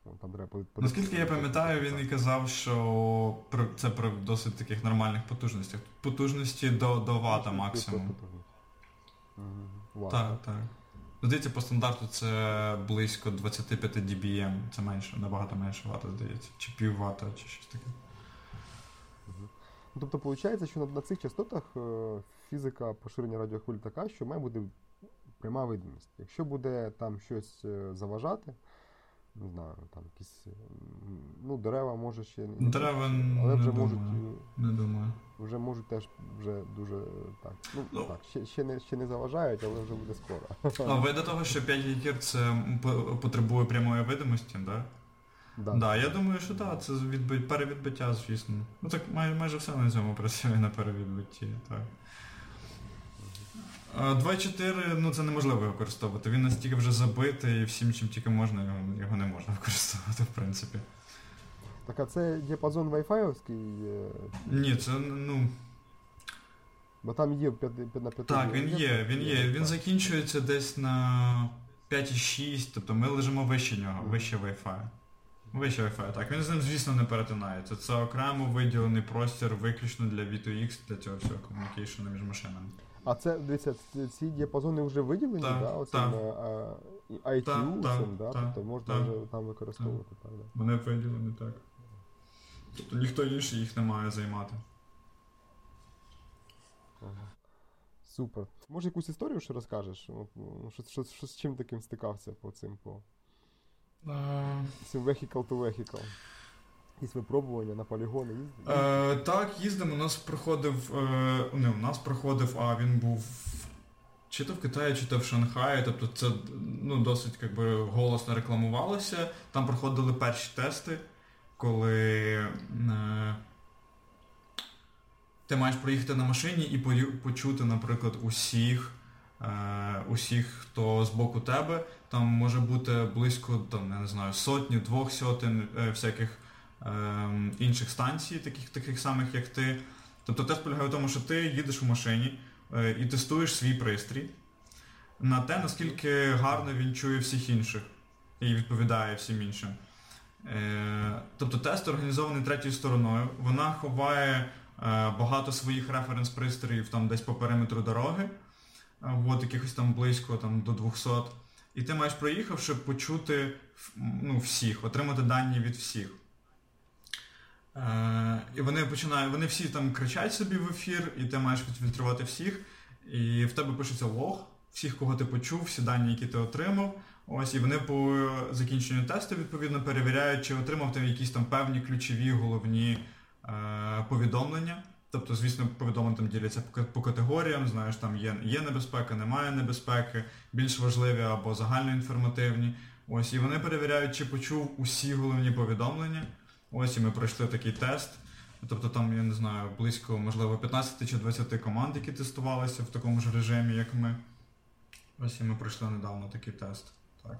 Там треба Наскільки я пам'ятаю, він і казав, що це при досить таких нормальних потужностях. Потужності до, до вата максимум. Мгм, ват. Так, так. Здається, по стандарту це близько 25 dBm. Це менше, набагато менше вата, здається. Чи пів вата, чи щось таке. Ну, Тобто, виходить, що на, на цих частотах е, фізика поширення радіохвиль така, що має бути пряма видимість. Якщо буде там щось е, заважати, не знаю, там якісь ну, дерева може ще не- Дерева але не вже можуть думаю. е, Не думаю. вже можуть теж вже дуже так. Ну, Ну. так, ще, ще, не, ще не заважають, але вже буде скоро. А ви до того, що 5 ГГц це потребує прямої видимості, так? Да? Да. Да, я думаю, що так, це відби... перевідбиття, звісно. Ну так май... майже все на цьому працює на перевідбитті, так. А 2.4, ну це неможливо використовувати. Він настільки вже забитий і всім, чим тільки можна, його, не можна використовувати, в принципі. Так, а це діапазон е, Ні, це ну. бо там є 5, 5 на 5. Так, він є, він є. Він закінчується десь на 5,6, тобто ми лежимо вище нього, вище Wi-Fi. Вище Wi-Fi, так. Він з ним, звісно, не перетинається. Це окремо виділений простір виключно для V2X, для цього всього комунікейшену між машинами. А це, дивіться, ці- діапазони вже виділені, Так, да? Оцим так. а, ITU, Так, так, цим, да? так, тобто можна так. вже там використовувати. Так, да. Вони виділені так. Тобто ніхто інший їх не має займати. Ага. Супер. Може якусь історію ще розкажеш? Ну, Що, що, що з чим таким стикався по цим по Цим vehicle to vehicle. Якісь випробування на полігони їздили? Е, так, їздимо. У нас проходив. Е, не, у нас проходив, а він був чи то в Китаї, чи то в Шанхаї. Тобто це ну, досить якби, голосно рекламувалося. Там проходили перші тести, коли е, ти маєш проїхати на машині і почути, наприклад, усіх, е, усіх, хто з боку тебе. Там може бути близько там, не знаю, сотні, двох сотень е, всяких інших станцій, таких таких самих, як ти. Тобто тест полягає в тому, що ти їдеш у машині е, і тестуєш свій пристрій на те, наскільки гарно він чує всіх інших і відповідає всім іншим. Е, тобто тест організований третьою стороною, вона ховає е, багато своїх референс-пристроїв там десь по периметру дороги, от якихось там близько там, до 200. І ти маєш проїхавши почути ну, всіх, отримати дані від всіх. Е, І вони починають, вони всі там кричать собі в ефір, і ти маєш відфільтрувати всіх. І в тебе пишеться лог, всіх, кого ти почув, всі дані, які ти отримав. Ось, І вони по закінченню тесту, відповідно, перевіряють, чи отримав ти якісь там певні ключові головні е, повідомлення. Тобто, звісно, повідомлення там діляться по, категоріям, знаєш, там є є небезпека, немає небезпеки, більш важливі або загальноінформативні. Ось, І вони перевіряють, чи почув усі головні повідомлення. Ось і ми пройшли такий тест. Тобто там, я не знаю, близько, можливо, 15 чи 20 команд, які тестувалися в такому ж режимі, як ми. Ось і ми пройшли недавно такий тест. Так.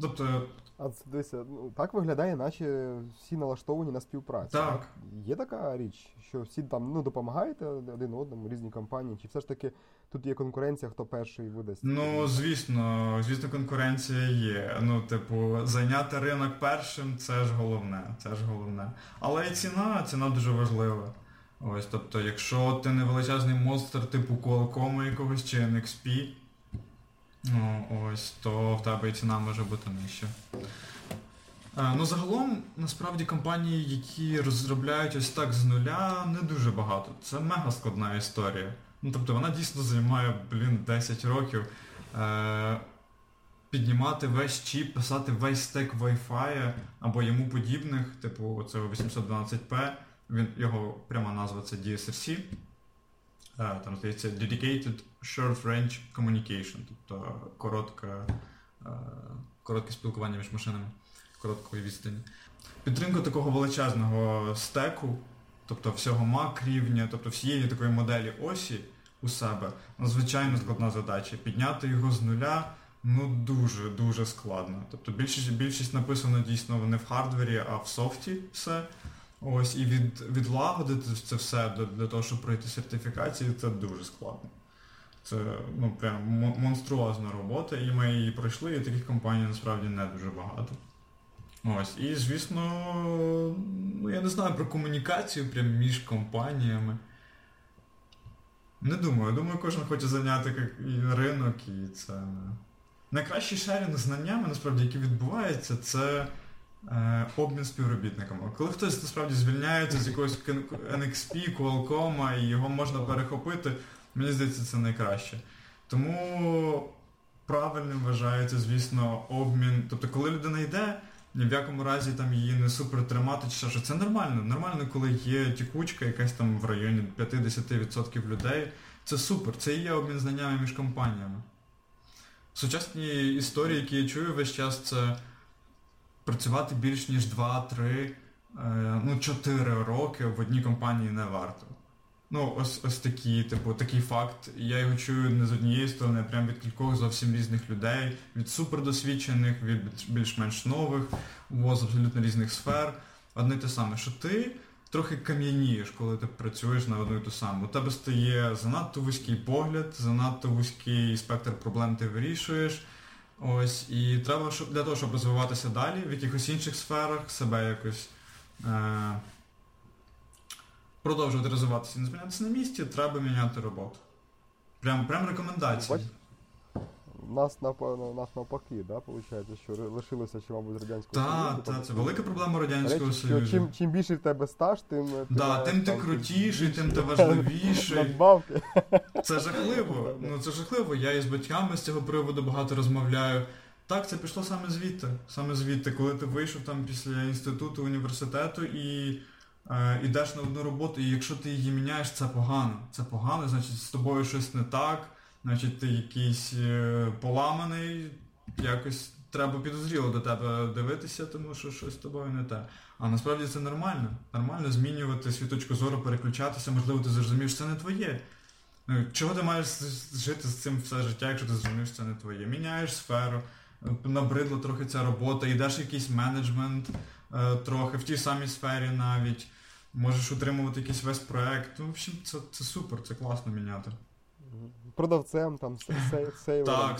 Тобто... А дивися, ну так виглядає, наче всі налаштовані на співпрацю. Так. Є така річ, що всі там ну, допомагаєте один одному, різні компанії, чи все ж таки тут є конкуренція, хто перший видасть? Ну, звісно, звісно, конкуренція є. Ну, типу, зайняти ринок першим це ж головне. Це ж головне. Але і ціна, ціна дуже важлива. Ось, тобто, якщо ти не величезний монстр типу Qualcomm якогось чи NXP, Ну, ось, то в тебе і ціна може бути нижча. Е, ну, загалом, насправді, компанії, які розробляють ось так з нуля, не дуже багато. Це мега складна історія. Ну, тобто вона дійсно займає, блін, 10 років. Е, Піднімати весь чіп, писати весь стек Wi-Fi або йому подібних, типу це 812P, він, його пряма назва це DSRC. Е, там здається Dedicated Short Range Communication, тобто коротка, е, коротке спілкування між машинами, короткої відстані. Підтримка такого величезного стеку, тобто всього Mac рівня, тобто всієї такої моделі осі у себе, надзвичайно складна задача. Підняти його з нуля ну дуже-дуже складно. Тобто більшість більшість написано дійсно не в хардвері, а в софті все. Ось, і від, відлагодити це все для, для того, щоб пройти сертифікацію, це дуже складно. Це ну, прям монструозна робота, і ми її пройшли, і таких компаній насправді не дуже багато. Ось, І, звісно, ну, я не знаю про комунікацію прям між компаніями. Не думаю, думаю, кожен хоче зайняти ринок і це. Найкращий шерінг знаннями, насправді, який відбувається, це Е, обмін співробітниками. Коли хтось насправді звільняється з якогось NXP, Qualcomm і його можна перехопити, мені здається, це найкраще. Тому правильним вважається, звісно, обмін. Тобто, коли людина йде, ні в якому разі там її не супер тримати, чи що це нормально. Нормально, коли є тікучка, якась там в районі 50% людей. Це супер, це є обмін знаннями між компаніями. Сучасні історії, які я чую весь час, це працювати більш ніж 2-3, е, ну 4 роки в одній компанії не варто. Ну, ось ось такий, типу, такий факт. Я його чую не з однієї сторони, а прям від кількох зовсім різних людей, від супердосвідчених, від більш-менш нових, з абсолютно різних сфер. Одне те саме, що ти трохи кам'янієш, коли ти працюєш на одну і ту саму. У тебе стає занадто вузький погляд, занадто вузький спектр проблем ти вирішуєш. Ось, І треба щоб, для того, щоб розвиватися далі в якихось інших сферах, себе якось е, продовжувати розвиватися і не змінятися на місці, треба міняти роботу. Прям прям рекомендації нас напевно, нас навпаки, да, виходить, що лишилося ще, мабуть, радянського Союзу. Так, так, це велика проблема Радянського Речі, Союзу. Чим чим більше в тебе стаж, тим ти тим ти крутіший, тим ти важливіший. Надбавки. Це жахливо. Ну це жахливо. Я із батьками з цього приводу багато розмовляю. Так, це пішло саме звідти. Саме звідти, коли ти вийшов там після інституту, університету і е, йдеш на одну роботу, і якщо ти її міняєш, це погано. Це погано, значить з тобою щось не так, значить ти якийсь е, поламаний, якось треба підозріло до тебе дивитися, тому що щось з тобою не те. А насправді це нормально. Нормально змінювати свою точку зору, переключатися, можливо, ти зрозумієш, що це не твоє. Ну, Чого ти маєш жити з цим все життя, якщо ти зрозумієш, що це не твоє? Міняєш сферу, набридла трохи ця робота, йдеш якийсь менеджмент е, трохи в тій самій сфері навіть, можеш утримувати якийсь весь проект. Ну, в общем, це, це супер, це класно міняти. Продавцем, там. Так,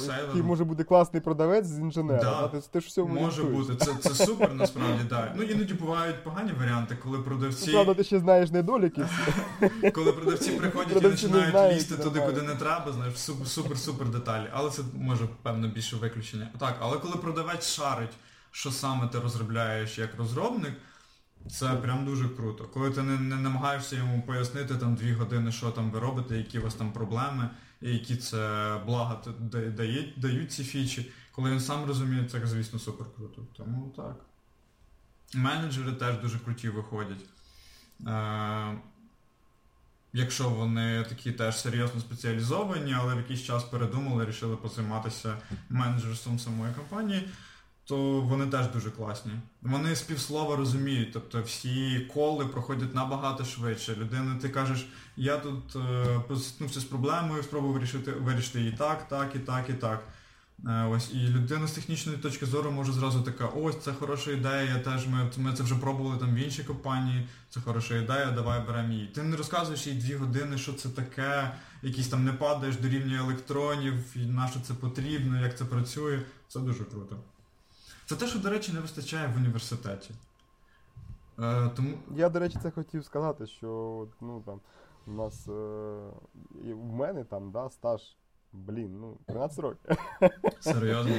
сейлером. Який може бути класний продавець з інженера. Да. Да. Ти, ти ж всьому Може бути, це, це супер насправді, так. Ну іноді бувають погані варіанти, коли Ну, продавці. Правда, ти ще знаєш недоліки. Коли продавці приходять Продавці і починають лізти туди, куди не треба, знаєш, супер, супер, супер деталі. Але це може певно більше виключення. Так, але коли продавець шарить, що саме ти розробляєш як розробник, це прям дуже круто. Коли ти не, не намагаєшся йому пояснити там дві години, що там ви робите, які у вас там проблеми, і які це блага дають, дають ці фічі. Коли він сам розуміє, це, звісно, супер круто. Тому так. Менеджери теж дуже круті виходять. Е, якщо вони такі теж серйозно спеціалізовані, але в якийсь час передумали, вирішили позайматися менеджерством самої компанії, то вони теж дуже класні. Вони з півслова розуміють, тобто всі коли проходять набагато швидше. Людина, ти кажеш, я тут е, стикнувся з проблемою, спробую вирішити, вирішити її так, так, і так, і так. Е, Ось, і людина з технічної точки зору може зразу така, ось це хороша ідея, теж ми, ми це вже пробували там в іншій компанії, це хороша ідея, давай беремо її. Ти не розказуєш їй дві години, що це таке, якісь там не падаєш до рівня електронів, і на що це потрібно, як це працює. Це дуже круто. Це те, що, до речі, не вистачає в університеті. Е, тому Я, до речі, це хотів сказати, що ну там у нас е, і в мене там да, стаж, блін, ну, 13 років. серйозно.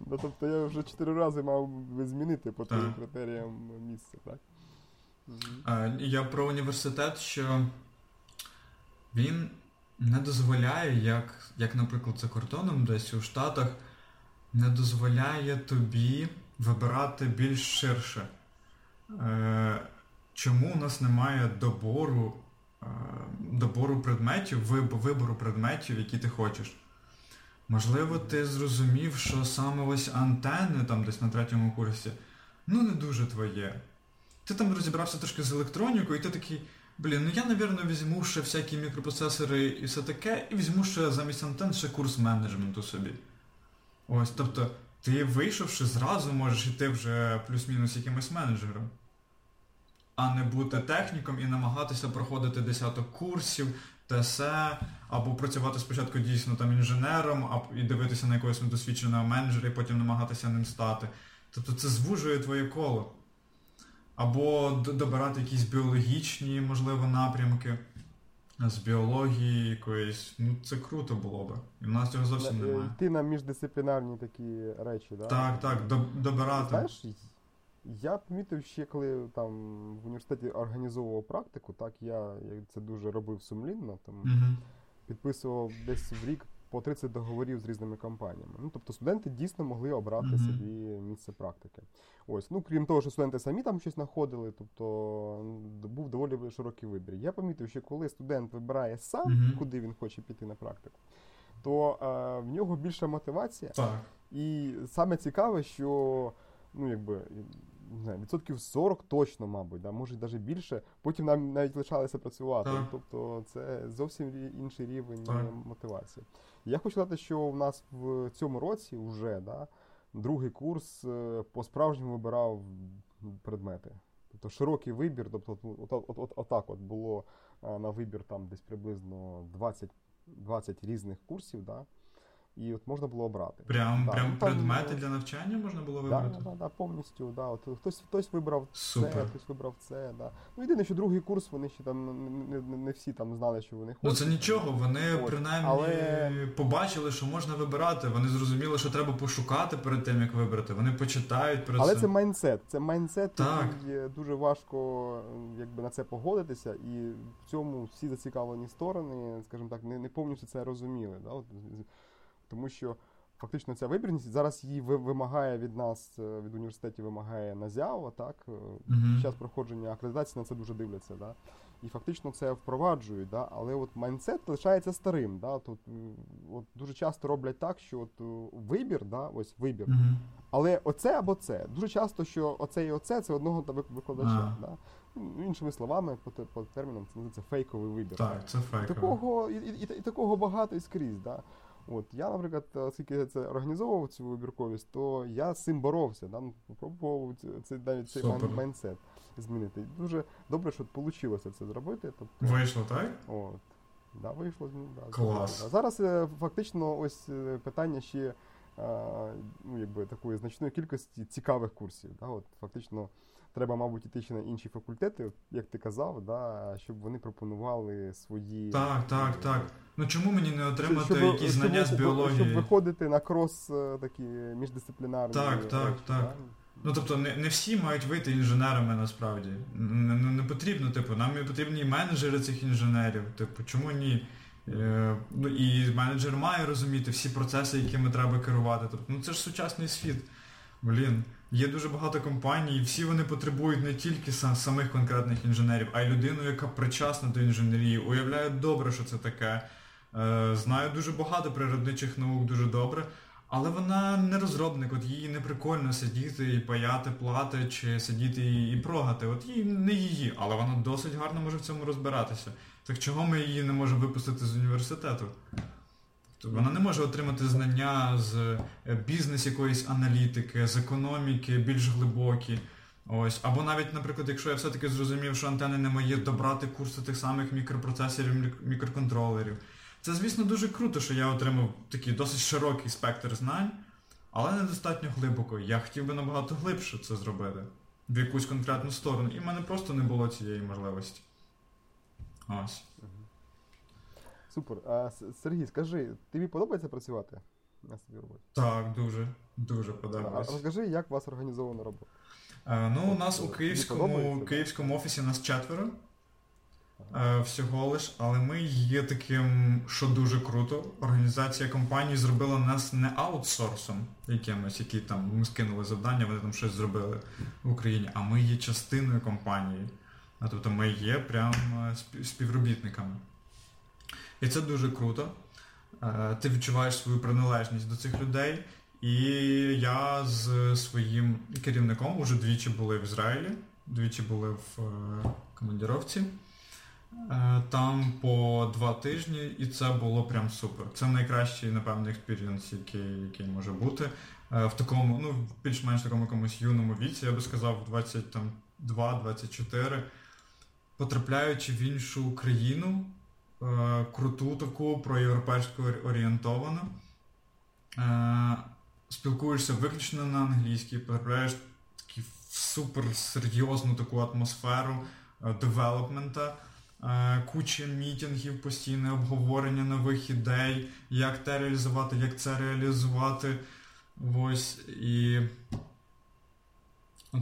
Ну, тобто я вже 4 рази мав би змінити по Так. критеріям місце, так? Я про університет, що він не дозволяє, як, як наприклад, за кордоном десь у Штатах, не дозволяє тобі вибирати більш ширше. Е, Чому у нас немає добору, е, добору предметів, виб- вибору предметів, які ти хочеш? Можливо, ти зрозумів, що саме ось антени там десь на третьому курсі, ну не дуже твоє. Ти там розібрався трошки з електронікою, і ти такий, блін, ну я, напевно, візьму ще всякі мікропроцесори і все таке, і візьму ще замість антен ще курс менеджменту собі. Ось, тобто, ти вийшовши зразу можеш іти вже плюс-мінус якимось менеджером. А не бути техніком і намагатися проходити десяток курсів, ТСЕ, або працювати спочатку дійсно там інженером, а і дивитися на якогось недосвідченого менеджера і потім намагатися ним стати. Тобто це звужує твоє коло. Або добирати якісь біологічні, можливо, напрямки з біології якоїсь. Ну, це круто було би. І в нас цього зовсім Е, немає. Йти на міждисциплінарні такі речі, да? Так, так, до- добирати. Знаєш, я помітив ще, коли там в університеті організовував практику, так я я це дуже робив сумлінно, там Угу. підписував десь в рік по 30 договорів з різними компаніями. Ну, тобто студенти дійсно могли обрати Мгм. собі місце практики. Ось, ну крім того, що студенти самі там щось знаходили, тобто був доволі широкий вибір. Я помітив, що коли студент вибирає сам, Мгм. куди він хоче піти на практику, то е, в нього більша мотивація. Так. І саме цікаве, що ну якби не знаю, відсотків 40 точно, мабуть, да, може навіть більше, потім нам навіть лишалися працювати. Так. Тобто це зовсім інший рівень Так. мотивації. Я хочу сказати, що в нас в цьому році вже да, другий курс е, по-справжньому вибирав предмети. Тобто широкий вибір, тобто от, от, от, отак от було е, на вибір там десь приблизно 20, 20 різних курсів, да, і от можна було обрати. Прям, Да, прям ну, там, предмети е, для навчання можна було Да, вибрати? да, да, повністю, да. От хтось, хтось вибрав це, хтось вибрав це, да. Ну єдине, що другий курс вони ще там не, не, не всі там знали, що вони Ну це нічого, вони От, принаймні але- побачили, що можна вибирати. Вони зрозуміли, що треба пошукати перед тим, як вибрати. Вони почитають про Але це. це майндсет. Це майндсет, Так. який дуже важко якби, на це погодитися, і в цьому всі зацікавлені сторони, скажімо так, не, не повністю це розуміли. Да? От, тому що фактично ця вибірність зараз її вимагає від нас, е, від університетів вимагає НАЗЯО, так? Mm-hmm. Під час проходження акредитації на це дуже дивляться. Да? І фактично це впроваджують, да? але от майндсет лишається старим. Да? Тут от дуже часто роблять так, що от вибір, да? ось вибір. Mm-hmm. Але оце або це. Дуже часто, що оце і оце це одного викладача. А. Да? Ну, іншими словами, по, по термінам це називається фейковий вибір. Так, це фейковий. Такого, і, і, і, і такого багато і скрізь. Да? От, Я, наприклад, оскільки я це організовував цю вибірковість, то я з цим боровся, да? ну, пробував це, навіть цей Супер. майндсет змінити. Дуже добре, що вийшло це зробити. Тобто, Вийшло, так? От. Да, вийшло да, Клас. А зараз е, фактично ось е, питання ще ну, якби, такої значної кількості цікавих курсів. Да? От, Фактично, треба, мабуть, іти ще на інші факультети, як ти казав, да? щоб вони пропонували свої. Так, так, так. Ну чому мені не отримати щоб, якісь щоб, знання з біології? Щоб виходити на крос е, такі міждисциплінарні. Так, так, речі, так. Да? Ну тобто не, не всі мають вийти інженерами насправді. Не, не, не потрібно, типу, нам і потрібні і менеджери цих інженерів. Типу, чому ні? Е, ну і менеджер має розуміти всі процеси, якими треба керувати. Тобто, ну це ж сучасний світ. Блін, є дуже багато компаній, і всі вони потребують не тільки сам, самих конкретних інженерів, а й людину, яка причасна до інженерії, уявляє добре, що це таке. Е, знаю дуже багато природничих наук дуже добре. Але вона не розробник, от їй не прикольно сидіти і паяти плати, чи сидіти і прогати. От їй не її, але вона досить гарно може в цьому розбиратися. Так чого ми її не можемо випустити з університету? Тобто вона не може отримати знання з е, бізнес якоїсь аналітики, з економіки, більш глибокі. Ось. Або навіть, наприклад, якщо я все-таки зрозумів, що антени не мої, добрати курси тих самих мікропроцесорів, мікроконтролерів. Це, звісно, дуже круто, що я отримав такий досить широкий спектр знань, але недостатньо глибоко. Я хотів би набагато глибше це зробити в якусь конкретну сторону. І в мене просто не було цієї можливості. Ось. Супер. А, Сергій, скажи, тобі подобається працювати на своїй роботі? Так, дуже, дуже А подобається. розкажи, як у вас організована робота? Е, ну, у нас у київському, київському офісі нас четверо. Е, всього лиш, але ми є таким, що дуже круто. Організація компанії зробила нас не аутсорсом якимось, які там ми скинули завдання, вони там щось зробили в Україні, а ми є частиною компанії. А тобто ми є прям е, спів- співробітниками. І це дуже круто. Е, Ти відчуваєш свою приналежність до цих людей. І я з своїм керівником уже двічі були в Ізраїлі, двічі були в е, командіровці. Е, Там по два тижні, і це було прям супер. Це найкращий, напевно, experience, який, який може бути. В такому, ну, більш-менш такому якомусь юному віці, я би сказав, 22-24, потрапляючи в іншу країну, е, круту таку, проєвропейську орієнтовану. Е, Спілкуєшся виключно на англійській, потрапляєш в такі супер серйозну таку атмосферу е, девелопмента, е, куча мітингів, постійне обговорення нових ідей, як те реалізувати, як це реалізувати. Ось і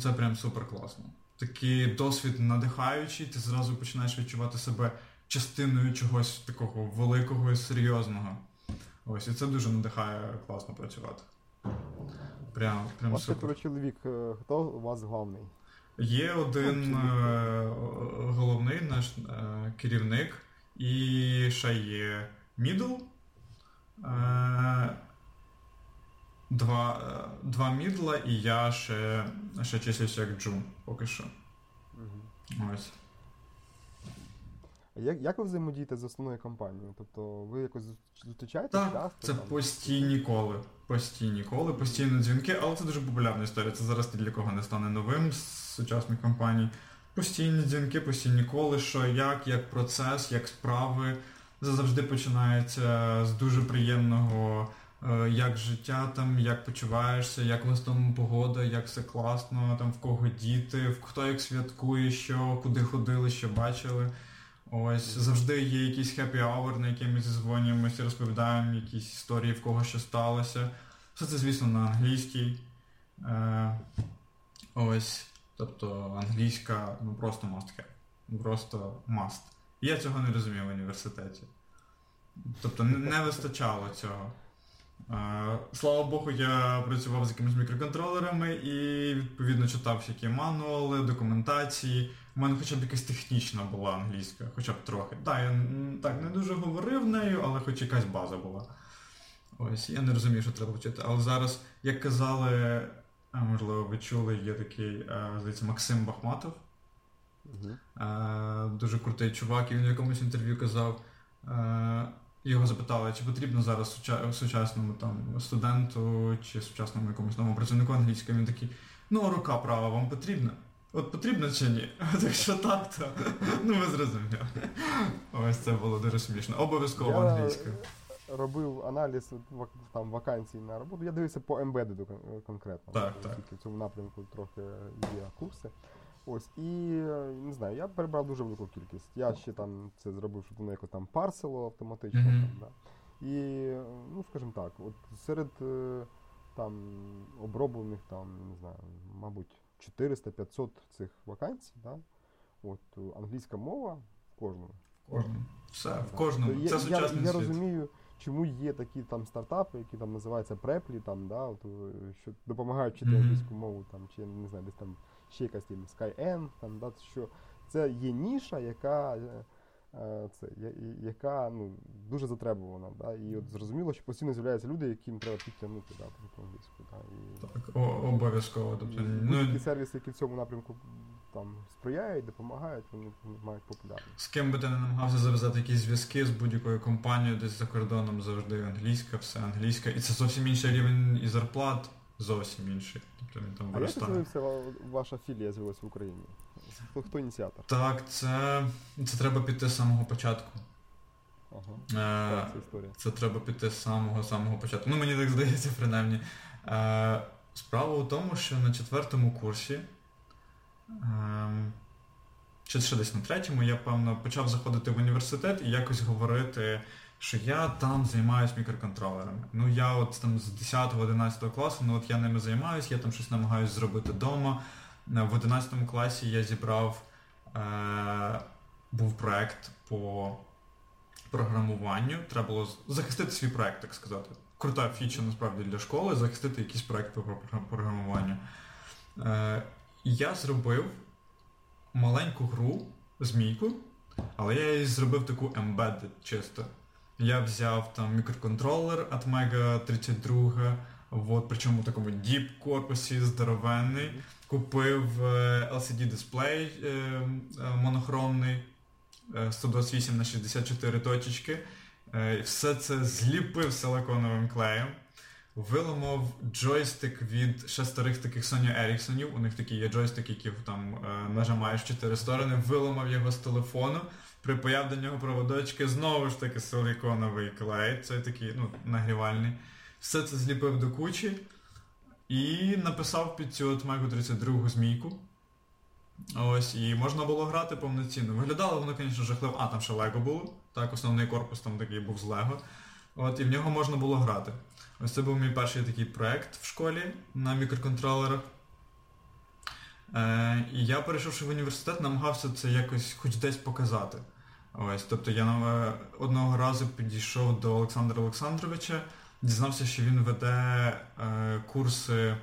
це прям супер класно. Такий досвід надихаючий, ти зразу починаєш відчувати себе частиною чогось такого великого і серйозного. Ось, і це дуже надихає класно працювати. Прям, прям супер. четверо чоловік. е, Хто у вас головний? Є один е, головний наш е, керівник, і ще є мідл. Е, два, е, два мідла, і я ще, ще числюся як джун поки що. Ось. Як, як ви взаємодієте з основною компанією? Тобто ви якось зустрічаєтесь Так, часто? це там? постійні коли. Постійні коли, постійні дзвінки, але це дуже популярна історія. Це зараз ні для кого не стане новим з сучасних компаній. Постійні дзвінки, постійні коли, що як, як процес, як справи. Це завжди починається з дуже приємного, е, як життя там, як почуваєшся, як у вас там погода, як все класно, там в кого діти, в хто як святкує, що, куди ходили, що бачили. Ось завжди є якийсь happy hour, на який ми зізвонюємося, розповідаємо якісь історії, в кого що сталося. Все це, звісно, на англійській. Е, ось. Тобто англійська ну просто must have. Просто must. Я цього не розумів в університеті. Тобто не вистачало цього. Е, слава Богу, я працював з якимись мікроконтролерами і відповідно читав всякі мануали, документації. У мене хоча б якась технічна була англійська, хоча б трохи. Так, я так не дуже говорив нею, але хоч якась база була. Ось, я не розумію, що треба вчити. Але зараз, як казали, можливо, ви чули, є такий, здається, Максим Бахматов. Uh-huh. Дуже крутий чувак, і він в якомусь інтерв'ю казав. Його запитали, чи потрібно зараз сучасному там студенту чи сучасному якомусь новому працівнику англійської, він такий, ну рука права вам потрібна? От потрібно чи ні? Так що так, то ну ви зрозуміли. Ось це було дуже смішно. Обов'язково англійською. Робив аналіз там вакансій на роботу. Я дивився по ембедеду конкретно. Так, так. Тільки В цьому напрямку трохи є курси. Ось, і не знаю, я перебрав дуже велику кількість. Я ще там це зробив, щоб воно якось там парсило автоматично. Mm-hmm. Там, да. І, ну, скажімо так, от серед е, там оброблених там, не знаю, мабуть, 400-500 цих вакансій, да, от англійська мова в кожному. Кожному. Все, в кожному. Це я, сучасний я, світ. я розумію, чому є такі там стартапи, які там називаються преплі, там, да, от, що допомагають вчити mm-hmm. англійську мову, там, чи не знаю, десь там ще якась там SkyN, там, да, що це є ніша, яка е, це, яка ну, дуже затребувана. Да, І от зрозуміло, що постійно з'являються люди, яким треба підтягнути да, по англійську. Да, і, Так, о, обов'язково. Тобто, ну, Такі сервіси, які в цьому напрямку там сприяють, допомагають, вони, вони мають популярність. З ким би ти не намагався зав'язати якісь зв'язки з будь-якою компанією, десь за кордоном завжди англійська, все англійська. І це зовсім інший рівень і зарплат зовсім інший. Тобто він там А як з'явився ваша філія з'явилася в Україні? Хто, хто ініціатор? Так, це це треба піти з самого початку. Ага. Е, це історія. Це треба піти з самого самого початку. Ну, мені так здається, принаймні. Е, Справа у тому, що на четвертому курсі, е, чи ще десь на третьому, я, певно, почав заходити в університет і якось говорити що я там займаюся мікроконтролерами. Ну я от там з 10-11 класу, ну от я ними займаюся, я там щось намагаюся зробити вдома. Е, в 11 класі я зібрав, е, був проект по програмуванню. Треба було захистити свій проект, так сказати. Крута фіча насправді для школи, захистити якийсь проект по програмуванню. Е, Я зробив маленьку гру, змійку, але я її зробив таку embedded чисто. Я взяв там мікроконтролер Atmega 32, от, причому в такому deep корпусі здоровенний. Купив е, LCD дисплей е, е, монохромний 128 на 64 точечки. Все це зліпив силиконовим клеєм. Виламав джойстик від ще старих таких Sony Ericsson. У них такі є джойстики, які там нажимаєш чотири сторони, виламав його з телефону припаяв до нього проводочки, знову ж таки силиконовий клей, це такий ну, нагрівальний. Все це зліпив до кучі і написав під цю от Мегу 32 змійку. Ось, І можна було грати повноцінно. Виглядало воно, звісно, жахливо. А, там ще Лего було. Так, основний корпус там такий був з Лего. От, І в нього можна було грати. Ось це був мій перший такий проект в школі на мікроконтролерах. Е, І я, перейшовши в університет, намагався це якось хоч десь показати. Ось, Тобто я е, одного разу підійшов до Олександра Олександровича, дізнався, що він веде е, курси, е,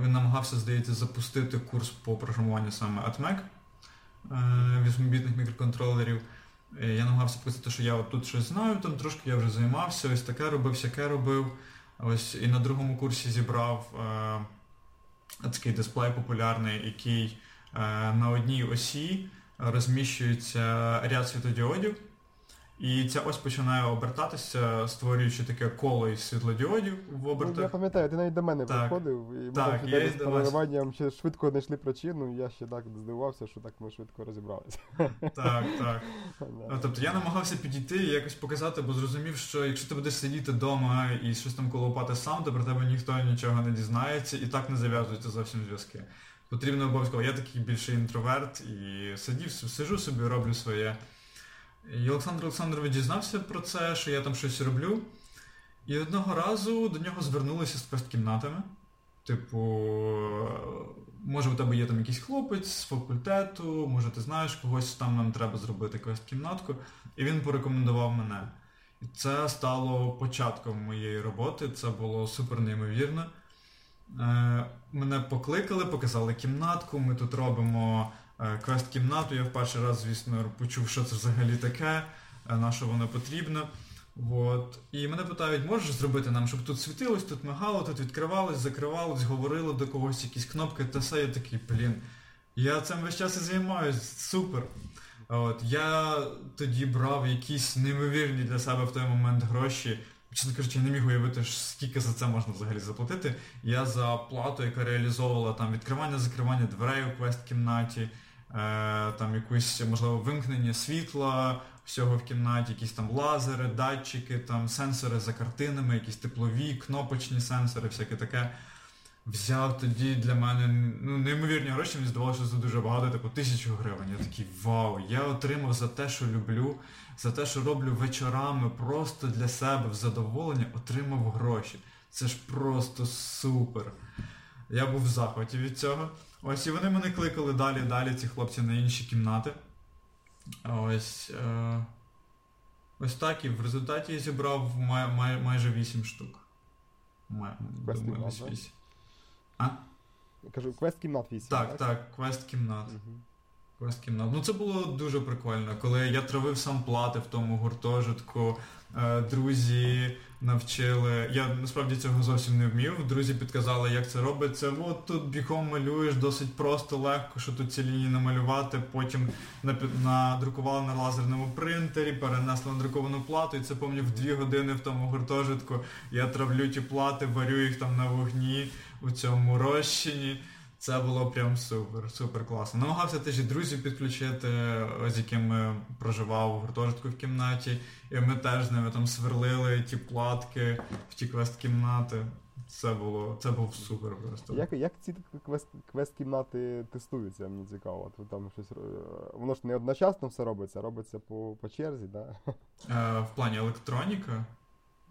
він намагався, здається, запустити курс по програмуванню саме ATMEC е, вісьмобітних мікроконтролерів. Я намагався показати, що я от тут щось знаю, там трошки я вже займався, ось таке робив, сяке робив. Ось І на другому курсі зібрав е, такий дисплей популярний, який е, на одній осі розміщується ряд світлодіодів, і ця ось починає обертатися, створюючи таке коло із світлодіодів в обертах. Ну, я пам'ятаю, ти навіть до мене так. приходив, і ми так, я з перериванням ще швидко знайшли причину, і я ще так здивувався, що так ми швидко розібралися. Так, так. Тобто я намагався підійти і якось показати, бо зрозумів, що якщо ти будеш сидіти вдома і щось там колопати сам, то про тебе ніхто нічого не дізнається і так не зав'язуються зовсім зв'язки потрібно обов'язково. Я такий більший інтроверт і сидів, сижу собі, роблю своє. І Олександр Олександрович дізнався про це, що я там щось роблю. І одного разу до нього звернулися з квест-кімнатами. Типу, може у тебе є там якийсь хлопець з факультету, може ти знаєш когось, там нам треба зробити квест-кімнатку. І він порекомендував мене. І Це стало початком моєї роботи, це було супер неймовірно. Е, мене покликали, показали кімнатку, ми тут робимо квест-кімнату. Я в перший раз, звісно, почув, що це взагалі таке, е, на що воно потрібно. От. І мене питають, можеш зробити нам, щоб тут світилось, тут мигало, тут відкривалось, закривалось, говорило до когось якісь кнопки, та все, я такий, блін. Я цим весь час і займаюсь, супер. От, Я тоді брав якісь неймовірні для себе в той момент гроші. Чесно кажучи, я не міг уявити, скільки за це можна взагалі заплатити. Я за плату, яка реалізовувала там відкривання-закривання дверей у квест-кімнаті, е, там якусь, можливо, вимкнення світла, всього в кімнаті, якісь там лазери, датчики, там сенсори за картинами, якісь теплові, кнопочні сенсори, всяке таке взяв тоді для мене ну, неймовірні гроші, мені здавалося, що це дуже багато, типу тисячу гривень. Я такий вау, я отримав за те, що люблю, за те, що роблю вечорами просто для себе в задоволення, отримав гроші. Це ж просто супер. Я був в захваті від цього. Ось і вони мене кликали далі, далі, ці хлопці на інші кімнати. Ось. Е... Ось так і в результаті я зібрав май, май, майже 8 штук. Май, думаю, 8. А? Кажу, квест кімнат 8. Так, так, так квест кімнат. Угу. Квест кімнат. Ну це було дуже прикольно, коли я травив сам плати в тому гуртожитку, друзі навчили. Я насправді цього зовсім не вмів. Друзі підказали, як це робиться. От тут бігом малюєш досить просто, легко, що тут ці лінії намалювати, потім надрукували на лазерному принтері, перенесли на друковану плату, і це пам'ятаю в дві години в тому гуртожитку. Я травлю ті плати, варю їх там на вогні у цьому розчині. Це було прям супер, супер класно. Намагався теж і друзів підключити, з якими проживав у гуртожитку в кімнаті. І ми теж з ними там сверлили ті платки в ті квест-кімнати. Це було, це був супер просто. Як як ці квест, квест-кімнати тестуються, мені цікаво. Там щось, е, Воно ж не одночасно все робиться, робиться по по черзі, да? Е, В плані електроніка.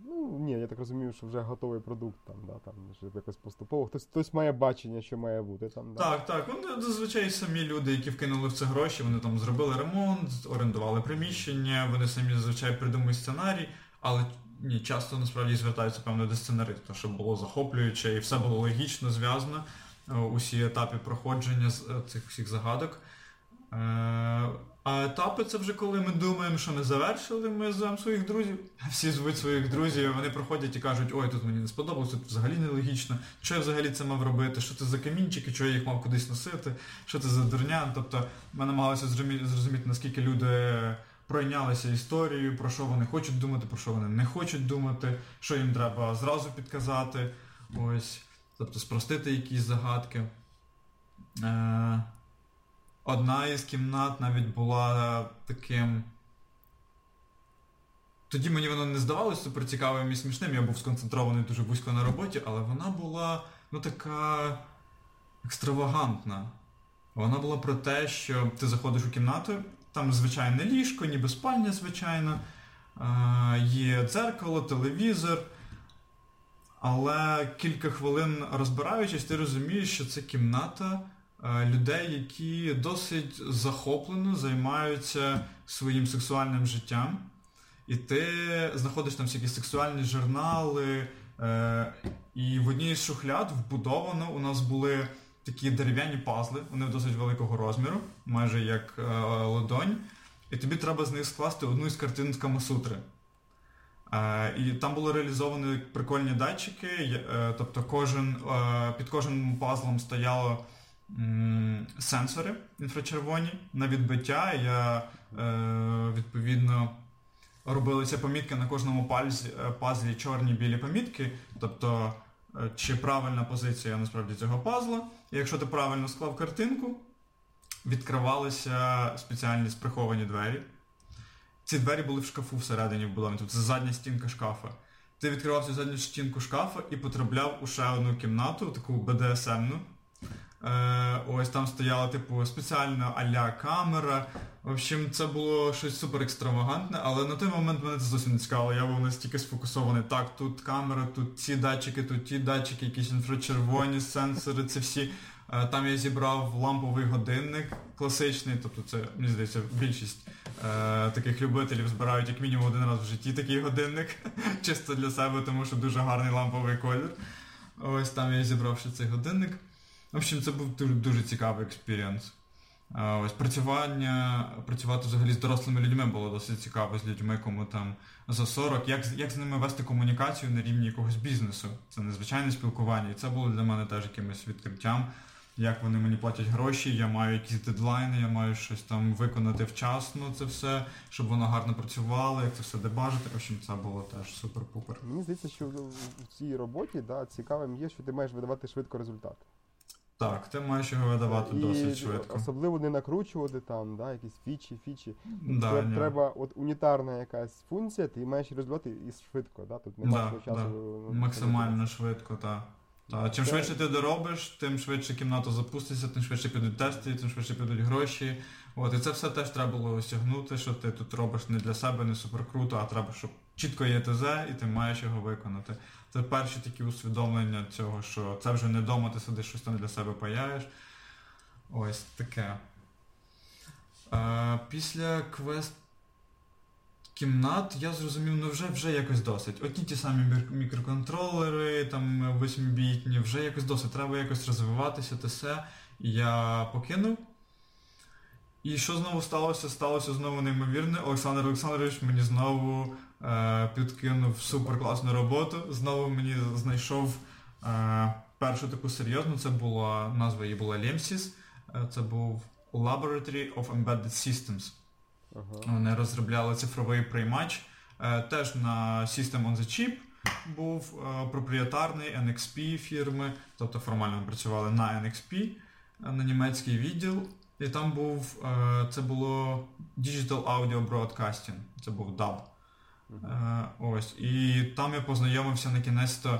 Ну, ні, я так розумію, що вже готовий продукт там, да, там якось поступово. Хтось хтось має бачення, що має бути там. Да. Так, так. Вони зазвичай самі люди, які вкинули в це гроші, вони там зробили ремонт, орендували приміщення, вони самі зазвичай придумують сценарій, але ні, часто насправді звертаються певно до сценариста, щоб було захоплююче і все було логічно зв'язано. Е, усі етапи проходження е, цих всіх загадок. А етапи це вже коли ми думаємо, що ми завершили, ми звемо своїх друзів. Всі звуть своїх друзів, вони проходять і кажуть, ой, тут мені не сподобалось, тут взагалі нелогічно, що я взагалі це мав робити, що це за камінчики, що я їх мав кудись носити, що це за дурня. Тобто ми намагалися зрозуміти, наскільки люди пройнялися історією, про що вони хочуть думати, про що вони не хочуть думати, що їм треба зразу підказати. Ось, тобто спростити якісь загадки. Е, Одна із кімнат навіть була таким. Тоді мені воно не здавалося супер цікавим і смішним, я був сконцентрований дуже вузько на роботі, але вона була ну така екстравагантна. Вона була про те, що ти заходиш у кімнату, там звичайне ліжко, ніби спальня, звичайно, є дзеркало, телевізор. Але кілька хвилин розбираючись, ти розумієш, що це кімната Е, людей, які досить захоплено займаються своїм сексуальним життям. І ти знаходиш там всякі сексуальні журнали. Е, і в одній з шухляд вбудовано у нас були такі дерев'яні пазли, вони досить великого розміру, майже як е, ладонь. І тобі треба з них скласти одну із картин з Камасутри. І там були реалізовані прикольні датчики, тобто кожен, під кожним пазлом стояло сенсори інфрачервоні на відбиття. Я е, відповідно робилися помітки на кожному пальзі, е, пазлі чорні білі помітки. Тобто, е, чи правильна позиція насправді цього пазла. І якщо ти правильно склав картинку, відкривалися спеціальні сприховані двері. Ці двері були в шкафу всередині вбудовані, тобто це задня стінка шкафа. Ти відкривав цю задню стінку шкафа і потрапляв у ще одну кімнату, таку БДСМну, ось там стояла, типу, спеціальна аля камера. В общем, це було щось супер екстравагантне, але на той момент мене це зовсім не цікавило. Я був настільки сфокусований. Так, тут камера, тут ці датчики, тут ті датчики, якісь інфрачервоні сенсори, це всі. Е, там я зібрав ламповий годинник класичний, тобто це, мені здається, більшість е, таких любителів збирають як мінімум один раз в житті такий годинник, чисто для себе, тому що дуже гарний ламповий колір. Ось там я зібрав ще цей годинник. В общем, це був дуже, дуже цікавий experience. Ось працювання, працювати взагалі з дорослими людьми було досить цікаво, з людьми, кому там за 40, як як з ними вести комунікацію на рівні якогось бізнесу. Це незвичайне спілкування. І це було для мене теж якимось відкриттям, як вони мені платять гроші, я маю якісь дедлайни, я маю щось там виконати вчасно, це все, щоб воно гарно працювало, як це все дебажити. В общем, це було теж супер-пупер. Мені здається, що в цій роботі да, цікавим є, що ти маєш видавати швидко результат. Так, ти маєш його видавати і досить швидко. Особливо не накручувати там, да, якісь фічі, фічі. Да, Треба, ні. треба от унітарна якась функція, ти маєш її розвивати і швидко, да? тут немає Да, часу. да. ну, Максимально швидко, так. Та, чим Це- швидше ти доробиш, тим швидше кімната запуститься, тим швидше підуть тести, тим швидше підуть гроші. От, і це все теж треба було осягнути, що ти тут робиш не для себе, не супер круто, а треба, щоб чітко є ТЗ, і ти маєш його виконати. Це перші такі усвідомлення цього, що це вже не вдома, ти сидиш щось там для себе паяєш. Ось таке. Е, після квест кімнат я зрозумів, ну вже вже якось досить. Одні ті самі мікроконтролери, там 8-бітні, вже якось досить. Треба якось розвиватися, те все. Я покинув. І що знову сталося? Сталося знову неймовірне. Олександр Олександрович мені знову е, підкинув суперкласну роботу. Знову мені знайшов е, першу таку серйозну, це була назва її була. Е, Це був Laboratory of Embedded Systems. Ага. Вони розробляли цифровий приймач. Е, Теж на System on the Chip був е, проприєтарний NXP фірми, тобто формально працювали на NXP, е, на німецький відділ. І там був, е, це було Digital Audio Broadcasting, це був DAB. Е, Ось. І там я познайомився на кінець-то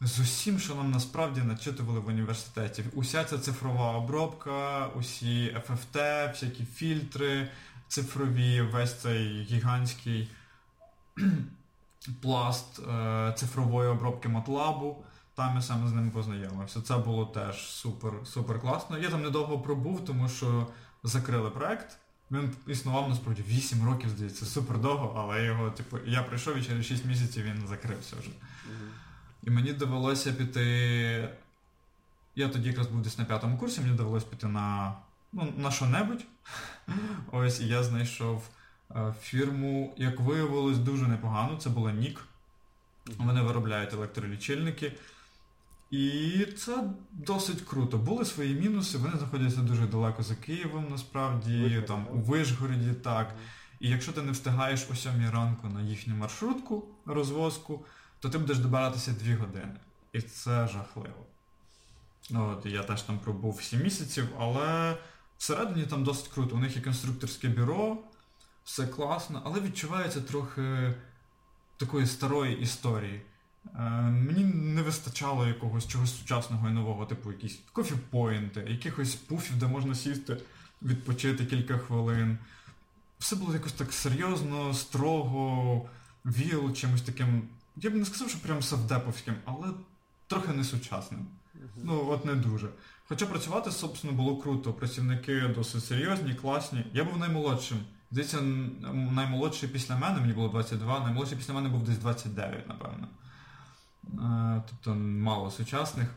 з усім, що нам насправді начитували в університеті. Уся ця цифрова обробка, усі FFT, всякі фільтри цифрові, весь цей гігантський пласт е, цифрової обробки MATLAB. Там я саме з ним познайомився. Це було теж супер, супер класно. Я там недовго пробув, тому що закрили проект. Він існував насправді 8 років, здається, супер довго, але його, типу, я прийшов і через 6 місяців він закрився вже. Мгм. І мені довелося піти. Я тоді якраз був десь на п'ятому курсі, мені довелося піти на, ну, на що-небудь. Ось і я знайшов е, фірму, як виявилось, дуже непогано. Це була Нік. Вони виробляють електролічильники. І це досить круто. Були свої мінуси, вони знаходяться дуже далеко за Києвом, насправді, Вишгороді, там у Вишгороді, так. І якщо ти не встигаєш о 7 ранку на їхню маршрутку, розвозку, то ти будеш добиратися 2 години. І це жахливо. Ну, От, я теж там пробув 7 місяців, але всередині там досить круто. У них є конструкторське бюро, все класно, але відчувається трохи такої старої історії. Е, мені не вистачало якогось чогось сучасного і нового, типу якісь кофіпоінти, якихось пуфів, де можна сісти, відпочити кілька хвилин. Все було якось так серйозно, строго, віл чимось таким. Я б не сказав, що прям савдеповським, але трохи не сучасним. Ну, от не дуже. Хоча працювати, собственно, було круто. Працівники досить серйозні, класні. Я був наймолодшим. Здається, наймолодший після мене, мені було 22, наймолодший після мене був десь 29, напевно. Е, Тобто мало сучасних.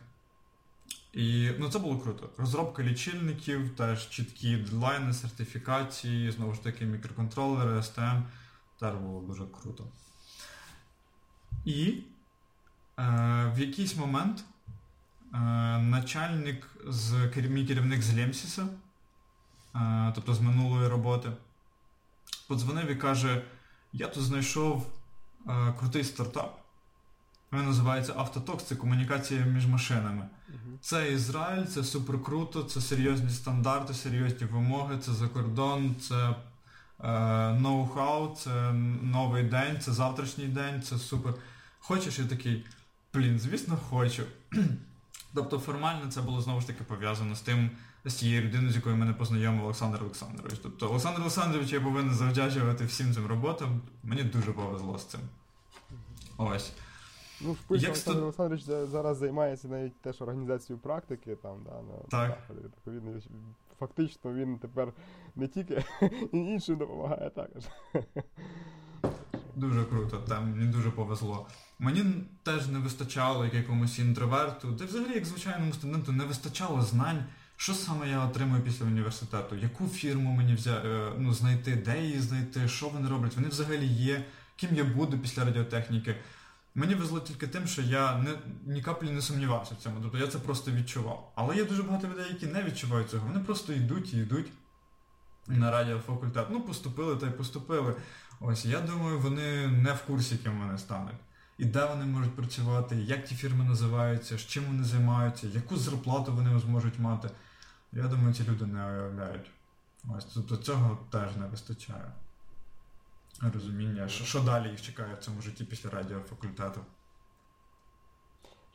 І ну, це було круто. Розробка лічильників, теж чіткі дедлайни, сертифікації, знову ж таки, мікроконтролери, STM. Теж було дуже круто. І е, в якийсь момент е, начальник з мій керівник з Лемсіса, е, тобто з минулої роботи, подзвонив і каже: я тут знайшов е, крутий стартап. Він називається Автотокс, це комунікація між машинами. Мгм. Це Ізраїль, це супер круто, це серйозні стандарти, серйозні вимоги, це за кордон, це е, ноу-хау, це новий день, це завтрашній день, це супер. Хочеш я такий, блін, звісно, хочу. тобто формально це було знову ж таки пов'язано з тим, з тією людиною, з якою мене познайомив Олександр Олександрович. Тобто Олександр Олександрович я повинен завдячувати всім цим роботам. Мені дуже повезло з цим. Ось. Ну, Як Олександр Олександрович за- зараз займається навіть теж організацією практики там, да, на Так. заході. Відповідно, фактично він тепер не тільки іншим допомагає також. Дуже круто, там мені дуже повезло. Мені теж не вистачало як якомусь інтроверту, де взагалі, як звичайному студенту, не вистачало знань, що саме я отримую після університету, яку фірму мені взя... Е, ну, знайти, де її знайти, що вони роблять, вони взагалі є, ким я буду після радіотехніки. Мені везло тільки тим, що я не, ні каплі не сумнівався в цьому, тобто я це просто відчував. Але є дуже багато людей, які не відчувають цього, вони просто йдуть і йдуть на радіофакультет. Ну, поступили та й поступили. Ось я думаю, вони не в курсі, ким вони стануть. І де вони можуть працювати, як ті фірми називаються, з чим вони займаються, яку зарплату вони зможуть мати. Я думаю, ці люди не уявляють. Ось, тобто цього теж не вистачає. Розуміння, що, що далі їх чекає в цьому житті після радіофакультету.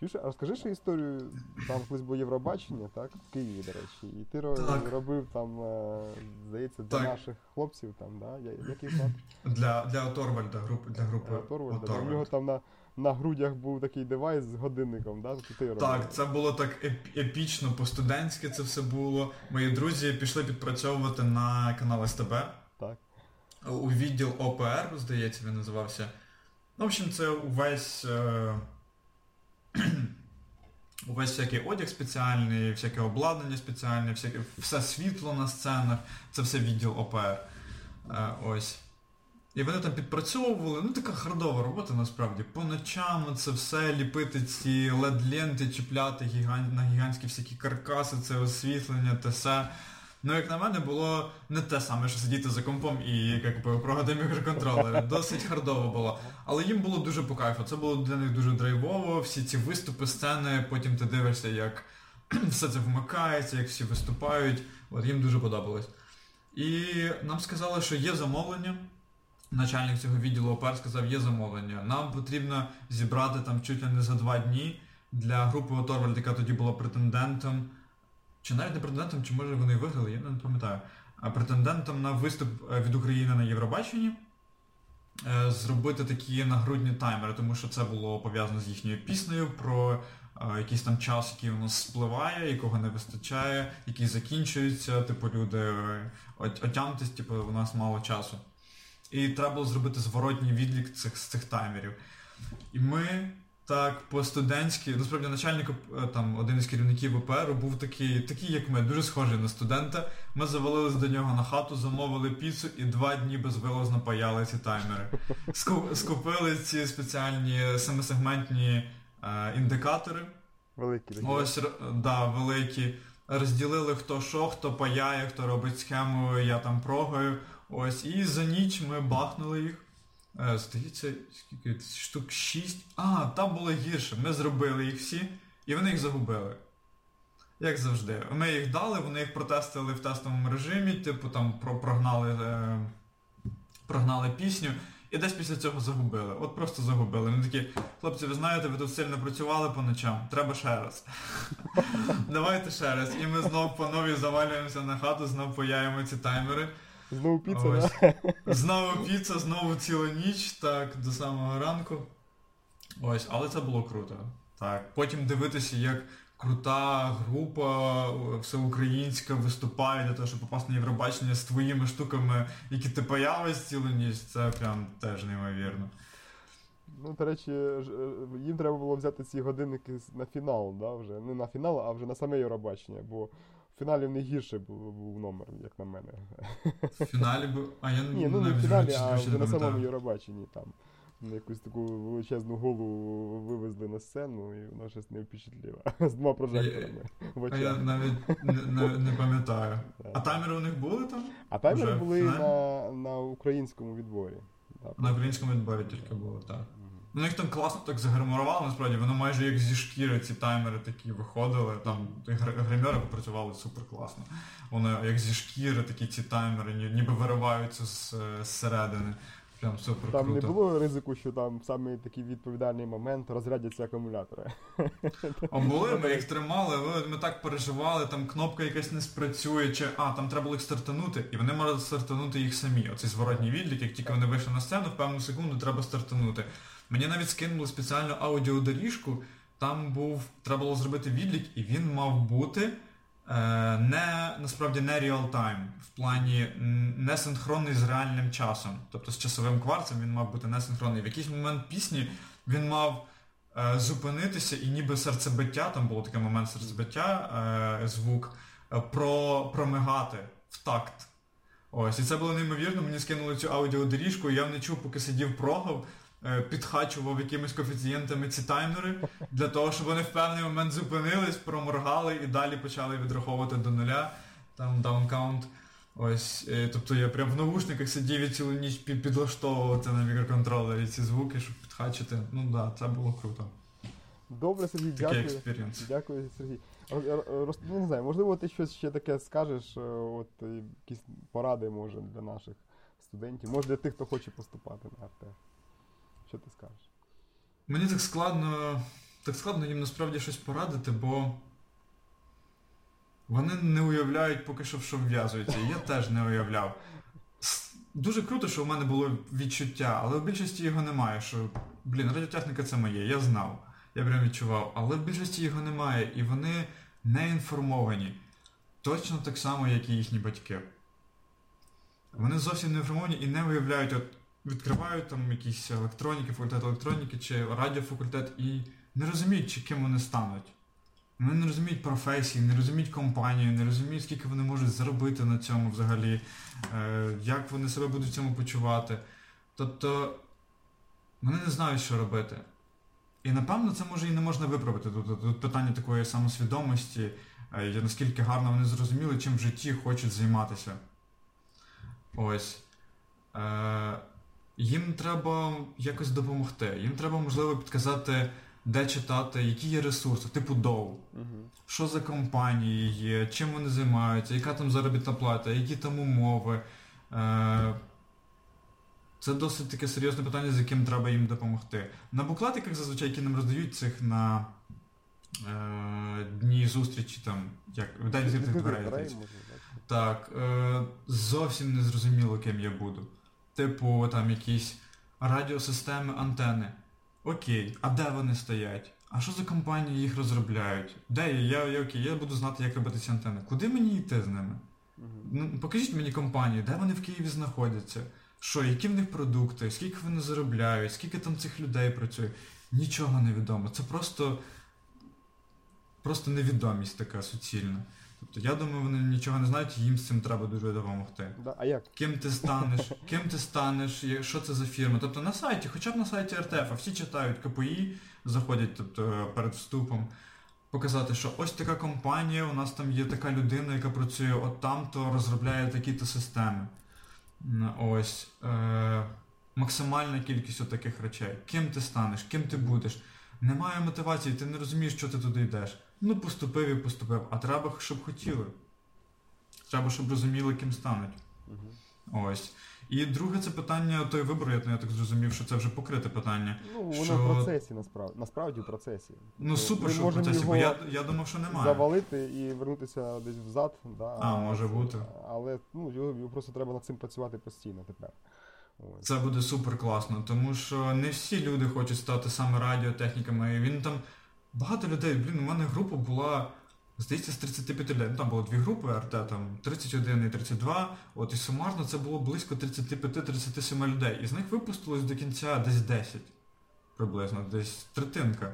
Чуєш, а розкажи ще історію, там колись було Євробачення, так? В Києві, до речі. І ти Так. робив там, е, здається, для Так. наших хлопців там, да? Я- Як? Для, для Оторвальда, групи, для групи Е, Торвальда. да? У нього там на, на грудях був такий девайс з годинником, да? Тобто ти робив. Так, це було так епічно, по-студентськи це все було. Мої друзі пішли підпрацьовувати на канал СТБ. У відділ ОПР, здається, він називався. Ну, в общем, це увесь. Е... увесь всякий одяг спеціальний, всяке обладнання спеціальне, всяке, все світло на сценах, це все відділ ОПР. Е, ось. І вони там підпрацьовували, ну така хардова робота насправді. По ночам це все ліпити ці LED-ленти, чіпляти гігант, на гігантські всякі каркаси, це освітлення, те все. Ну, як на мене, було не те саме, що сидіти за компом і як би, прогати мікроконтролери. Досить хардово було. Але їм було дуже по кайфу. Це було для них дуже драйвово, всі ці виступи, сцени, потім ти дивишся, як все це вмикається, як всі виступають. От їм дуже подобалось. І нам сказали, що є замовлення. Начальник цього відділу ОПР сказав, є замовлення. Нам потрібно зібрати там чуть ли не за два дні для групи Оторвальд, яка тоді була претендентом. Чи навіть не претендентом, чи може вони виграли, я не пам'ятаю. А претендентом на виступ е, від України на Євробаченні е, зробити такі нагрудні таймери, тому що це було пов'язано з їхньою піснею про е, якийсь там час, який у нас спливає, якого не вистачає, який закінчується, типу люди отямтесь, типу у нас мало часу. І треба було зробити зворотній відлік цих, з цих таймерів. І ми так по-студентськи, насправді начальник е, там один із керівників ОПР був такий, такий, як ми, дуже схожий на студента. Ми завалились до нього на хату, замовили піцу і два дні безвилазно паяли ці таймери. Ску- Скупили ці спеціальні семисегментні е, індикатори. Великий такий. Ось, да, великі. Розділили хто що, хто паяє, хто робить схему, я там прогаю. Ось, і за ніч ми бахнули їх. Е, Здається, скільки штук 6. А, там було гірше. Ми зробили їх всі, і вони їх загубили. Як завжди. Ми їх дали, вони їх протестили в тестовому режимі, типу там прогнали, е, прогнали пісню. І десь після цього загубили. От просто загубили. Вони такі, хлопці, ви знаєте, ви тут сильно працювали по ночам, треба ще раз. Давайте ще раз. І ми знов по новій завалюємося на хату, знов паяємо ці таймери. Знову піца, Ось. да? Знову піца, знову ціла ніч, так, до самого ранку. Ось, але це було круто. Так. Потім дивитися, як крута група е, всеукраїнська виступає для того, щоб попасти на Євробачення з твоїми штуками, які ти паялись цілу ніч, це прям теж неймовірно. Ну, до речі, е, їм треба було взяти ці годинники на фінал, да, вже. Не на фінал, а вже на саме Євробачення, бо в фіналі в них гірше був, був номер, як на мене. В фіналі був. А я Ні, ну не в фіналі, а вже на самому. Євробаченні там. Якусь таку величезну голову вивезли на сцену, і вона щось не впечатлила. З двома прожекторами А я навіть не, не, не пам'ятаю. А таймери у них були там? А таймери були на, на українському відборі. На українському відборі тільки було, так. Ну їх там класно так загримували, насправді, воно майже як зі шкіри ці таймери такі виходили, там гримери попрацювали супер класно. Воно як зі шкіри такі ці таймери, ні- ніби вириваються з, е, зсередини. Прям супер Там круто. не було ризику, що там в самий такий відповідальний момент розрядяться акумулятори. А були, ми їх тримали, ми, ми так переживали, там кнопка якась не спрацює, чи а, там треба було їх стартанути, і вони можуть стартанути їх самі. Оцей зворотній відлік, як тільки вони вийшли на сцену, в певну секунду треба стартанути. Мені навіть скинули спеціальну аудіодоріжку, там був, треба було зробити відлік, і він мав бути е, не насправді не реал-тайм, в плані не синхронний з реальним часом. Тобто з часовим кварцем він мав бути не синхронний. В якийсь момент пісні він мав е, зупинитися і ніби серцебиття, там був такий момент серцебиття, е, звук, про, промигати в такт. Ось, і це було неймовірно, мені скинули цю аудіодоріжку, і я не чув, поки сидів прогав, підхачував якимись коефіцієнтами ці таймери для того, щоб вони в певний момент зупинились, проморгали і далі почали відраховувати до нуля, там down count. Ось, е, тобто я прям в навушниках сидів і цілу ніч підлаштовувати на мікроконтролері ці звуки, щоб підхачити. Ну так, да, це було круто. Добре, Сергій, Такий дякую. experience. Дякую, Сергій. Роз- роз- ну, не знаю, можливо, ти щось ще таке скажеш, е, от е, якісь поради може для наших студентів, може для тих, хто хоче поступати на РТ. Що ти скажеш? Мені так складно, так складно їм насправді щось порадити, бо вони не уявляють поки що, що вв'язуються. Я теж не уявляв. Дуже круто, що в мене було відчуття, але в більшості його немає. Що, блін, радіотехніка це моє, я знав. Я прям відчував. Але в більшості його немає, і вони не інформовані. Точно так само, як і їхні батьки. Вони зовсім не інформовані і не уявляють, от відкривають там якісь електроніки, факультет електроніки чи радіофакультет і не розуміють, чи ким вони стануть. Вони не розуміють професії, не розуміють компанію, не розуміють, скільки вони можуть заробити на цьому взагалі, е, як вони себе будуть в цьому почувати. Тобто вони не знають, що робити. І напевно це може і не можна виправити. Тут, тут питання такої самосвідомості, е, наскільки гарно вони зрозуміли, чим в житті хочуть займатися. Ось. Е, їм треба якось допомогти. Їм треба, можливо, підказати, де читати, які є ресурси, типу Dow. Що за компанії є, чим вони займаються, яка там заробітна плата, які там умови. Е, це досить таке серйозне питання, з яким треба їм допомогти. На буклетиках зазвичай, які нам роздають цих на е, дні зустрічі, там, як в день відкритих дверей. Так, е, зовсім не зрозуміло, ким я буду. Типу, там якісь радіосистеми, антени. Окей, а де вони стоять? А що за компанії їх розробляють? Де я? Я, я окей, я буду знати, як робити ці антени. Куди мені йти з ними? Ну, покажіть мені компанії, де вони в Києві знаходяться? Що, які в них продукти, скільки вони заробляють, скільки там цих людей працює? Нічого не відомо. Це просто, просто невідомість така суцільна. Тобто я думаю, вони нічого не знають, і їм з цим треба дуже допомогти. Да, а як? Ким ти станеш, ким ти станеш, що це за фірма. Тобто на сайті, хоча б на сайті РТФ, а всі читають КПІ, заходять тобто, перед вступом, показати, що ось така компанія, у нас там є така людина, яка працює от там-то, розробляє такі-то системи. Ось. Е- максимальна кількість от таких речей. Ким ти станеш, ким ти будеш. Немає мотивації, ти не розумієш, що ти туди йдеш. Ну, поступив і поступив. А треба, щоб хотіли. Треба, щоб розуміли, ким стануть. Угу. Ось. І друге це питання той вибору, я, я так зрозумів, що це вже покрите питання. Ну, воно Що- в процесі насправді. Насправді в процесі. Ну супер, ми що в процесі, бо я, я думав, що немає. завалити і вернутися десь взад. Да, А, може бути. Але ну, його, його просто треба над цим працювати постійно тепер. Ось. Це буде супер класно, тому що не всі люди хочуть стати саме радіотехніками. І він там багато людей, блін, у мене група була, здається, з 35 людей. Ну там було дві групи РТ, там 31 і 32. От і сумарно це було близько 35-37 людей. І з них випустилось до кінця десь 10 приблизно, десь третинка.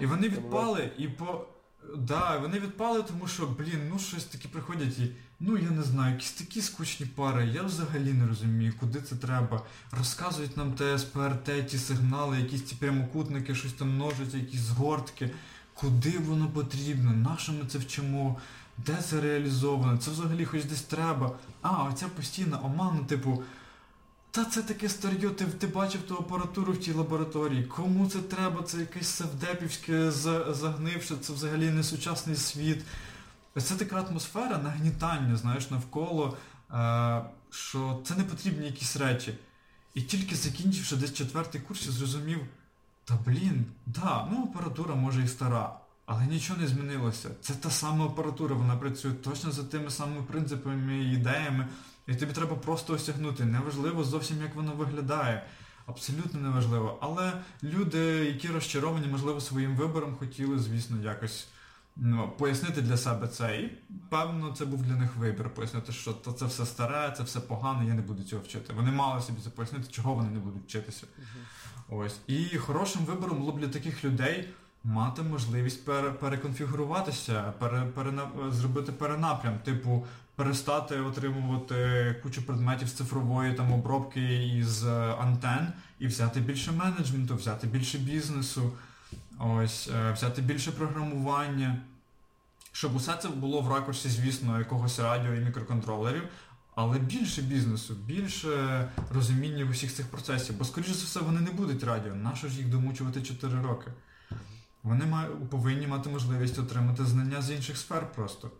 І вони відпали, і по. Да, вони відпали, тому що, блін, ну щось такі приходять і. Ну я не знаю, якісь такі скучні пари, я взагалі не розумію, куди це треба. Розказують нам ТСП, РТ, ті сигнали, якісь ті прямокутники, щось там множаться, якісь згортки. Куди воно потрібно? На що ми це вчимо? Де це реалізовано? Це взагалі хоч десь треба. А, оця постійна омана, типу. Та це таке старьо, ти, ти бачив ту апаратуру в тій лабораторії. Кому це треба? Це якесь севдепівське загнивше, це взагалі не сучасний світ. Це така атмосфера нагнітання, знаєш, навколо, е, що це не потрібні якісь речі. І тільки закінчивши десь четвертий курс, я зрозумів, та блін, да, ну апаратура може і стара, але нічого не змінилося. Це та сама апаратура, вона працює точно за тими самими принципами і ідеями, і тобі треба просто осягнути. Неважливо зовсім, як воно виглядає. Абсолютно неважливо. Але люди, які розчаровані, можливо, своїм вибором, хотіли, звісно, якось ну, пояснити для себе це. І певно, це був для них вибір, пояснити, що то це все старе, це все погано, я не буду цього вчити. Вони мали собі це пояснити, чого вони не будуть вчитися. Ось. І хорошим вибором було б для таких людей мати можливість пере, переконфігуруватися, пере, перена, зробити перенапрям, типу перестати отримувати кучу предметів з цифрової там обробки із е, антен і взяти більше менеджменту, взяти більше бізнесу, ось, е, взяти більше програмування. Щоб усе це було в ракурсі, звісно, якогось радіо і мікроконтролерів, але більше бізнесу, більше розуміння усіх цих процесів. Бо, скоріше за все, вони не будуть радіо. Нащо ж їх домучувати 4 роки? Вони повинні мати можливість отримати знання з інших сфер просто.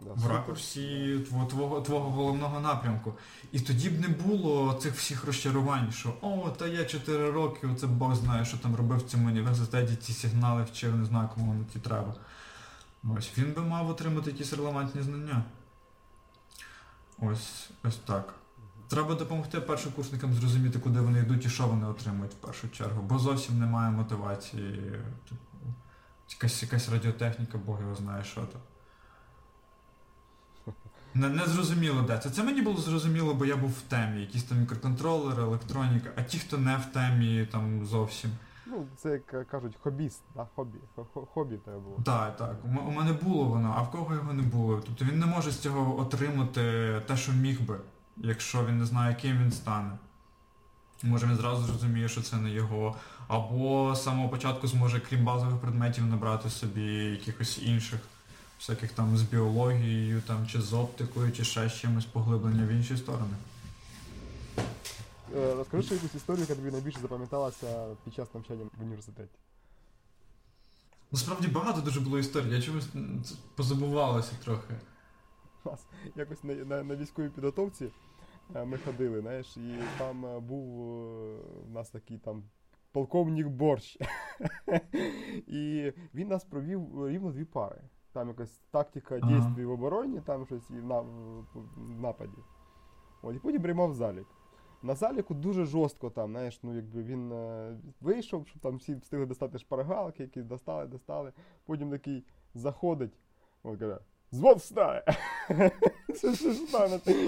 Да, В ракурсі твого, твого, твого головного напрямку. І тоді б не було цих всіх розчарувань, що о, та я 4 роки, оце Бог знає, що там робив в цьому університеті, ці сигнали вчив, не знаю, кому вони ті треба. Ось він би мав отримати якісь релевантні знання. Ось, ось так. Треба допомогти першокурсникам зрозуміти, куди вони йдуть і що вони отримують в першу чергу, бо зовсім немає мотивації. Типу, якась, якась радіотехніка, Бог його знає, що то. Не, не зрозуміло де це. Це мені було зрозуміло, бо я був в темі. Якісь там мікроконтролери, електроніка, а ті, хто не в темі там зовсім. Ну, це як кажуть, хобіст, да? хобі. Хо- хо- Хобі тебе було. Так, так. У, мене було воно, а в кого його не було. Тобто він не може з цього отримати те, що міг би, якщо він не знає, яким він стане. Може він зразу зрозуміє, що це не його. Або з самого початку зможе, крім базових предметів, набрати собі якихось інших, всяких там з біологією, там, чи з оптикою, чи ще з чимось поглиблення в інші сторони. Е, Розкажи ще якусь історію, яка тобі найбільше запам'яталася під час навчання в університеті. Насправді багато дуже було історій, я чомусь позабувалося трохи. Нас якось на, на, на військовій підготовці е, ми ходили, знаєш, і там е, був у нас такий там полковник борщ. і він нас провів рівно дві пари. Там якась тактика Ага. в обороні, там щось і в, на, в, нападі. От, і потім приймав залік. На заліку дуже жорстко там, знаєш, ну якби він е, вийшов, щоб там всі встигли достати шпаргалки, які достали, достали. Потім такий заходить, от каже, звод встає. Це що ж?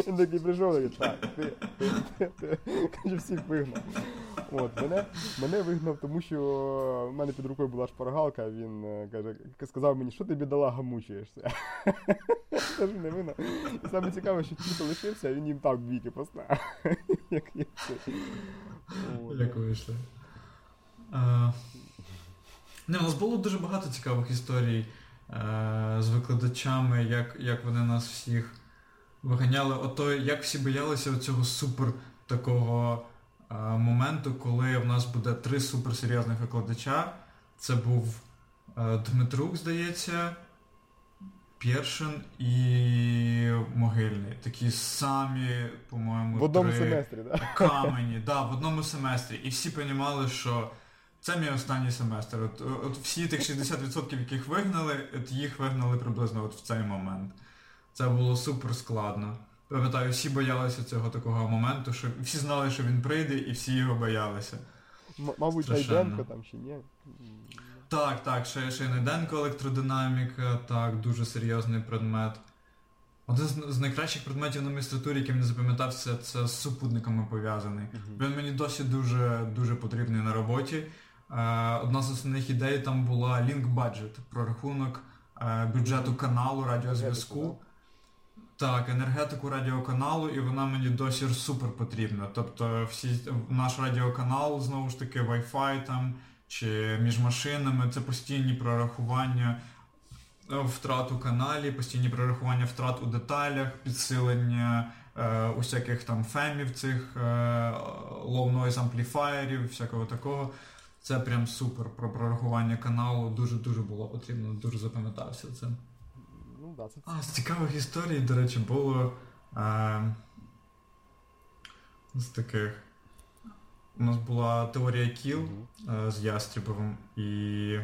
Він такий прийшов і так, ти, ти, ти, ти. Каже, всіх вигнав. От, мене, мене вигнав, тому що в мене під рукою була шпаргалка, він е, каже, сказав мені, що ти бідолага мучаєшся. Кажу, не винна. І саме цікаве, що ті, хто лишився, він їм так віки поставив. Як це. Як вийшли. Е, Не, у нас було дуже багато цікавих історій е, з викладачами, як, як вони нас всіх виганяли. Ото як всі боялися цього супер такого моменту, коли в нас буде три суперсерйозних викладача. Це був е, Дмитрук, здається, Першин і Могильний. Такі самі, по-моєму, В одному три семестрі, так? камені, да, в одному семестрі. І всі розуміли, що це мій останній семестр. От, от всі тих 60%, яких вигнали, от їх вигнали приблизно от в цей момент. Це було супер складно. Пам'ятаю, всі боялися цього такого моменту, що всі знали, що він прийде, і всі його боялися. М- Мабуть, Найденко там чи ні. Так, так, ще, ще й Неденко електродинаміка, так, дуже серйозний предмет. Один з, з найкращих предметів на магістратурі, який мені запам'ятався, це з супутниками пов'язаний. Він мені досі дуже, дуже потрібний на роботі. Е, одна з основних ідей там була Link Budget, прорахунок е, бюджету каналу радіозв'язку. Так, енергетику радіоканалу, і вона мені досі супер потрібна. Тобто всі, наш радіоканал, знову ж таки, Wi-Fi там, чи між машинами, це постійні прорахування е, втрат у каналі, постійні прорахування втрат у деталях, підсилення е, усяких там фемів цих е, low noise ампліфаєрів, всякого такого. Це прям супер про прорахування каналу. Дуже-дуже було потрібно, дуже запам'ятався це. А, з цікавих історій, до речі, було е, з таких. У нас була теорія кіл е, з Ястрібовим і.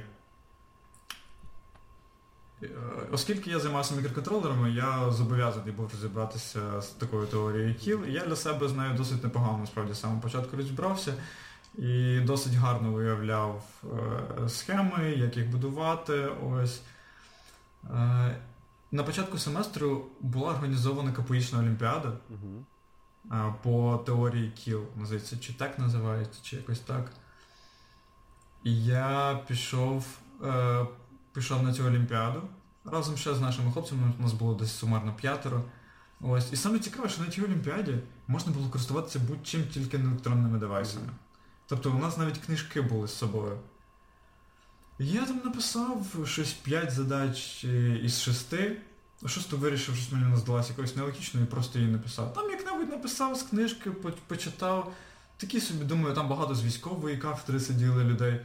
е, Оскільки я займався мікроконтролерами, я зобов'язаний був розібратися з такою теорією кіл. І я для себе з нею досить непогано насправді з самого початку розібрався і досить гарно виявляв схеми, як їх будувати. Ось. На початку семестру була організована капоїчна олімпіада Угу. е, по теорії кіл. Називається, чи так називається, чи якось так. І я пішов, е, пішов на цю олімпіаду разом ще з нашими хлопцями, у нас було десь сумарно п'ятеро. Ось. І саме цікаве, що на цій олімпіаді можна було користуватися будь-чим тільки не електронними девайсами. Тобто у нас навіть книжки були з собою. Я там написав щось 5 задач е, із 6. Шосту вирішив, що мені здалася якоюсь нелогічною і просто її написав. Там як-небудь написав з книжки, почитав. Такі собі думаю, там багато з військової кафедри сиділи людей.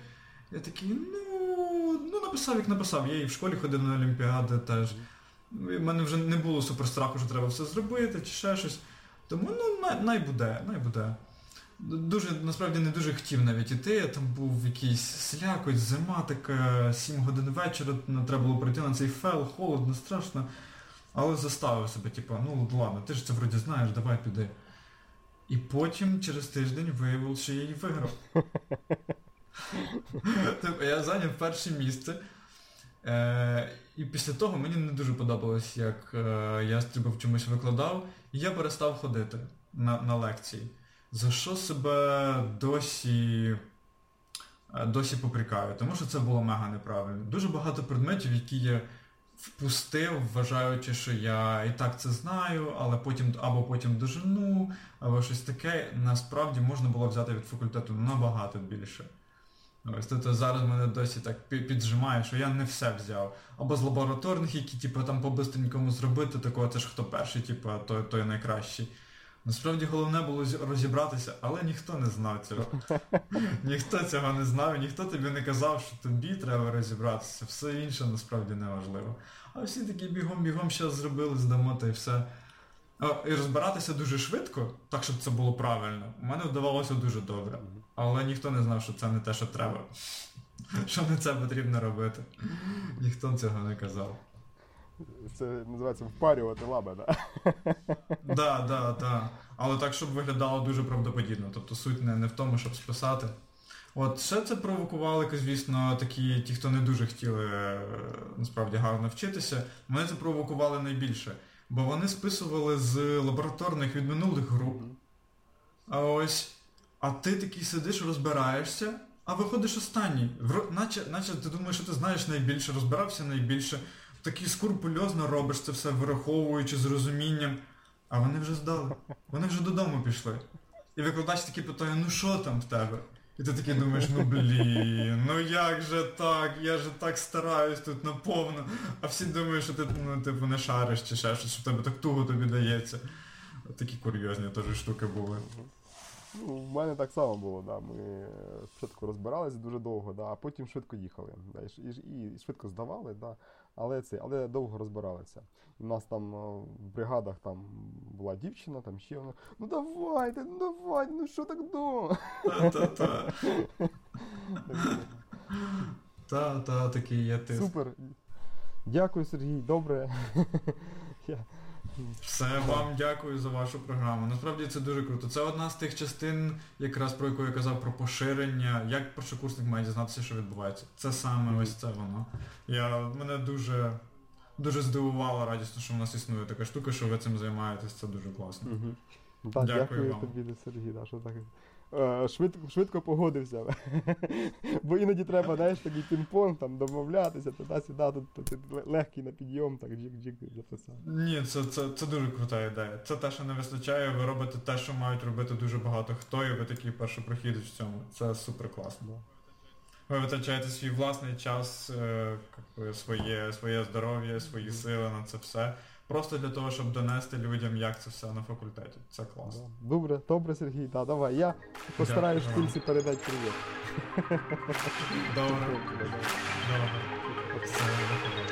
Я такий, ну, ну написав, як написав. Я і в школі ходив на Олімпіади теж. У мене вже не було суперстраху, що треба все зробити, чи ще щось. Тому ну най, най буде, най буде. Дуже, насправді не дуже хотів навіть іти, там був якийсь сляк, ось зима така, 7 годин вечора, ну, треба було прийти на цей фел, холодно, страшно. Але заставив себе, типу, ну ладно, ти ж це вроді знаєш, давай піди. І потім через тиждень виявив, що я її виграв. Тобто я зайняв перше місце. Е, і після того мені не дуже подобалось, як е, я тебе в чомусь викладав, і я перестав ходити на, на лекції. За що себе досі, е, досі попрікаю? Тому що це було мега неправильно. Дуже багато предметів, які я впустив, вважаючи, що я і так це знаю, але потім або потім дожену, або щось таке, насправді можна було взяти від факультету набагато більше. Ось тобто зараз мене досі так піджимає, що я не все взяв. Або з лабораторних, які типу, там по-бистренькому зробити, такого це ж хто перший, типу, той, той найкращий. Насправді головне було розібратися, але ніхто не знав цього. ніхто цього не знав, і ніхто тобі не казав, що тобі треба розібратися. Все інше насправді не важливо. А всі такі бігом-бігом щось зробили, здамо та і все. І розбиратися дуже швидко, так щоб це було правильно. У мене вдавалося дуже добре. Але ніхто не знав, що це не те, що треба. Що не це потрібно робити. Ніхто цього не казав. Це називається впарювати лаби, да? Да, да. Але так, щоб виглядало дуже правдоподібно. Тобто суть не, не в тому, щоб списати. От ще це провокували, звісно, такі, ті, хто не дуже хотіли е, насправді гарно вчитися, вони це провокували найбільше. Бо вони списували з лабораторних від минулих груп. А ось, а ти такий сидиш, розбираєшся, а виходиш останній. Наче, наче ти думаєш, що ти знаєш найбільше, розбирався найбільше, такий скрупульозно робиш це все, вираховуючи з розумінням. А вони вже здали. Вони вже додому пішли. І викладач такий питає, ну що там в тебе? І ти такий думаєш, ну блін, ну як же так, я же так стараюсь тут наповну. А всі думають, що ти ну, типу, не шариш чи ще щось, що в тебе так туго тобі дається. От Такі курйозні теж штуки були. Ну, в мене так само було, да. Ми е, спочатку розбиралися дуже довго, да, а потім швидко їхали. Да, і, і, і швидко здавали, да, але, це, але довго розбиралися. У нас там е, в бригадах там була дівчина, там ще вона. Ну давайте, ну давайте, ну що так довго? Та-та-та. Та-та, такий я ти. Супер. Дякую, Сергій, добре. Все, вам дякую за вашу програму. Насправді це дуже круто. Це одна з тих частин, якраз про яку я казав про поширення, як першокурсник має дізнатися, що відбувається. Це саме ось це воно. Я, мене дуже, дуже здивувало радісно, що в нас існує така штука, що ви цим займаєтесь. Це дуже класно. Mm-hmm. Так, Дякую дякую вам. тобі, Сергій, що так. Е, Швидко, швидко погодився. Бо іноді треба, знаєш, такий пінг-понг, там домовлятися, туди-сюди, тут, тут легкий на підйом, так джик-джик записав. Ні, це, це, це дуже крута ідея. Це те, що не вистачає, ви робите те, що мають робити дуже багато хто, і ви такий першопрохідець в цьому. Це супер класно. Ви витрачаєте свій власний час, е, своє, своє здоров'я, свої сили на це все. Просто для того, щоб донести людям, як це все на факультеті. Це класно. Добре, добре, Сергій, да, давай. Я постараюсь кінці передати привіт. Добре, Добре, добре. Все, до побачення.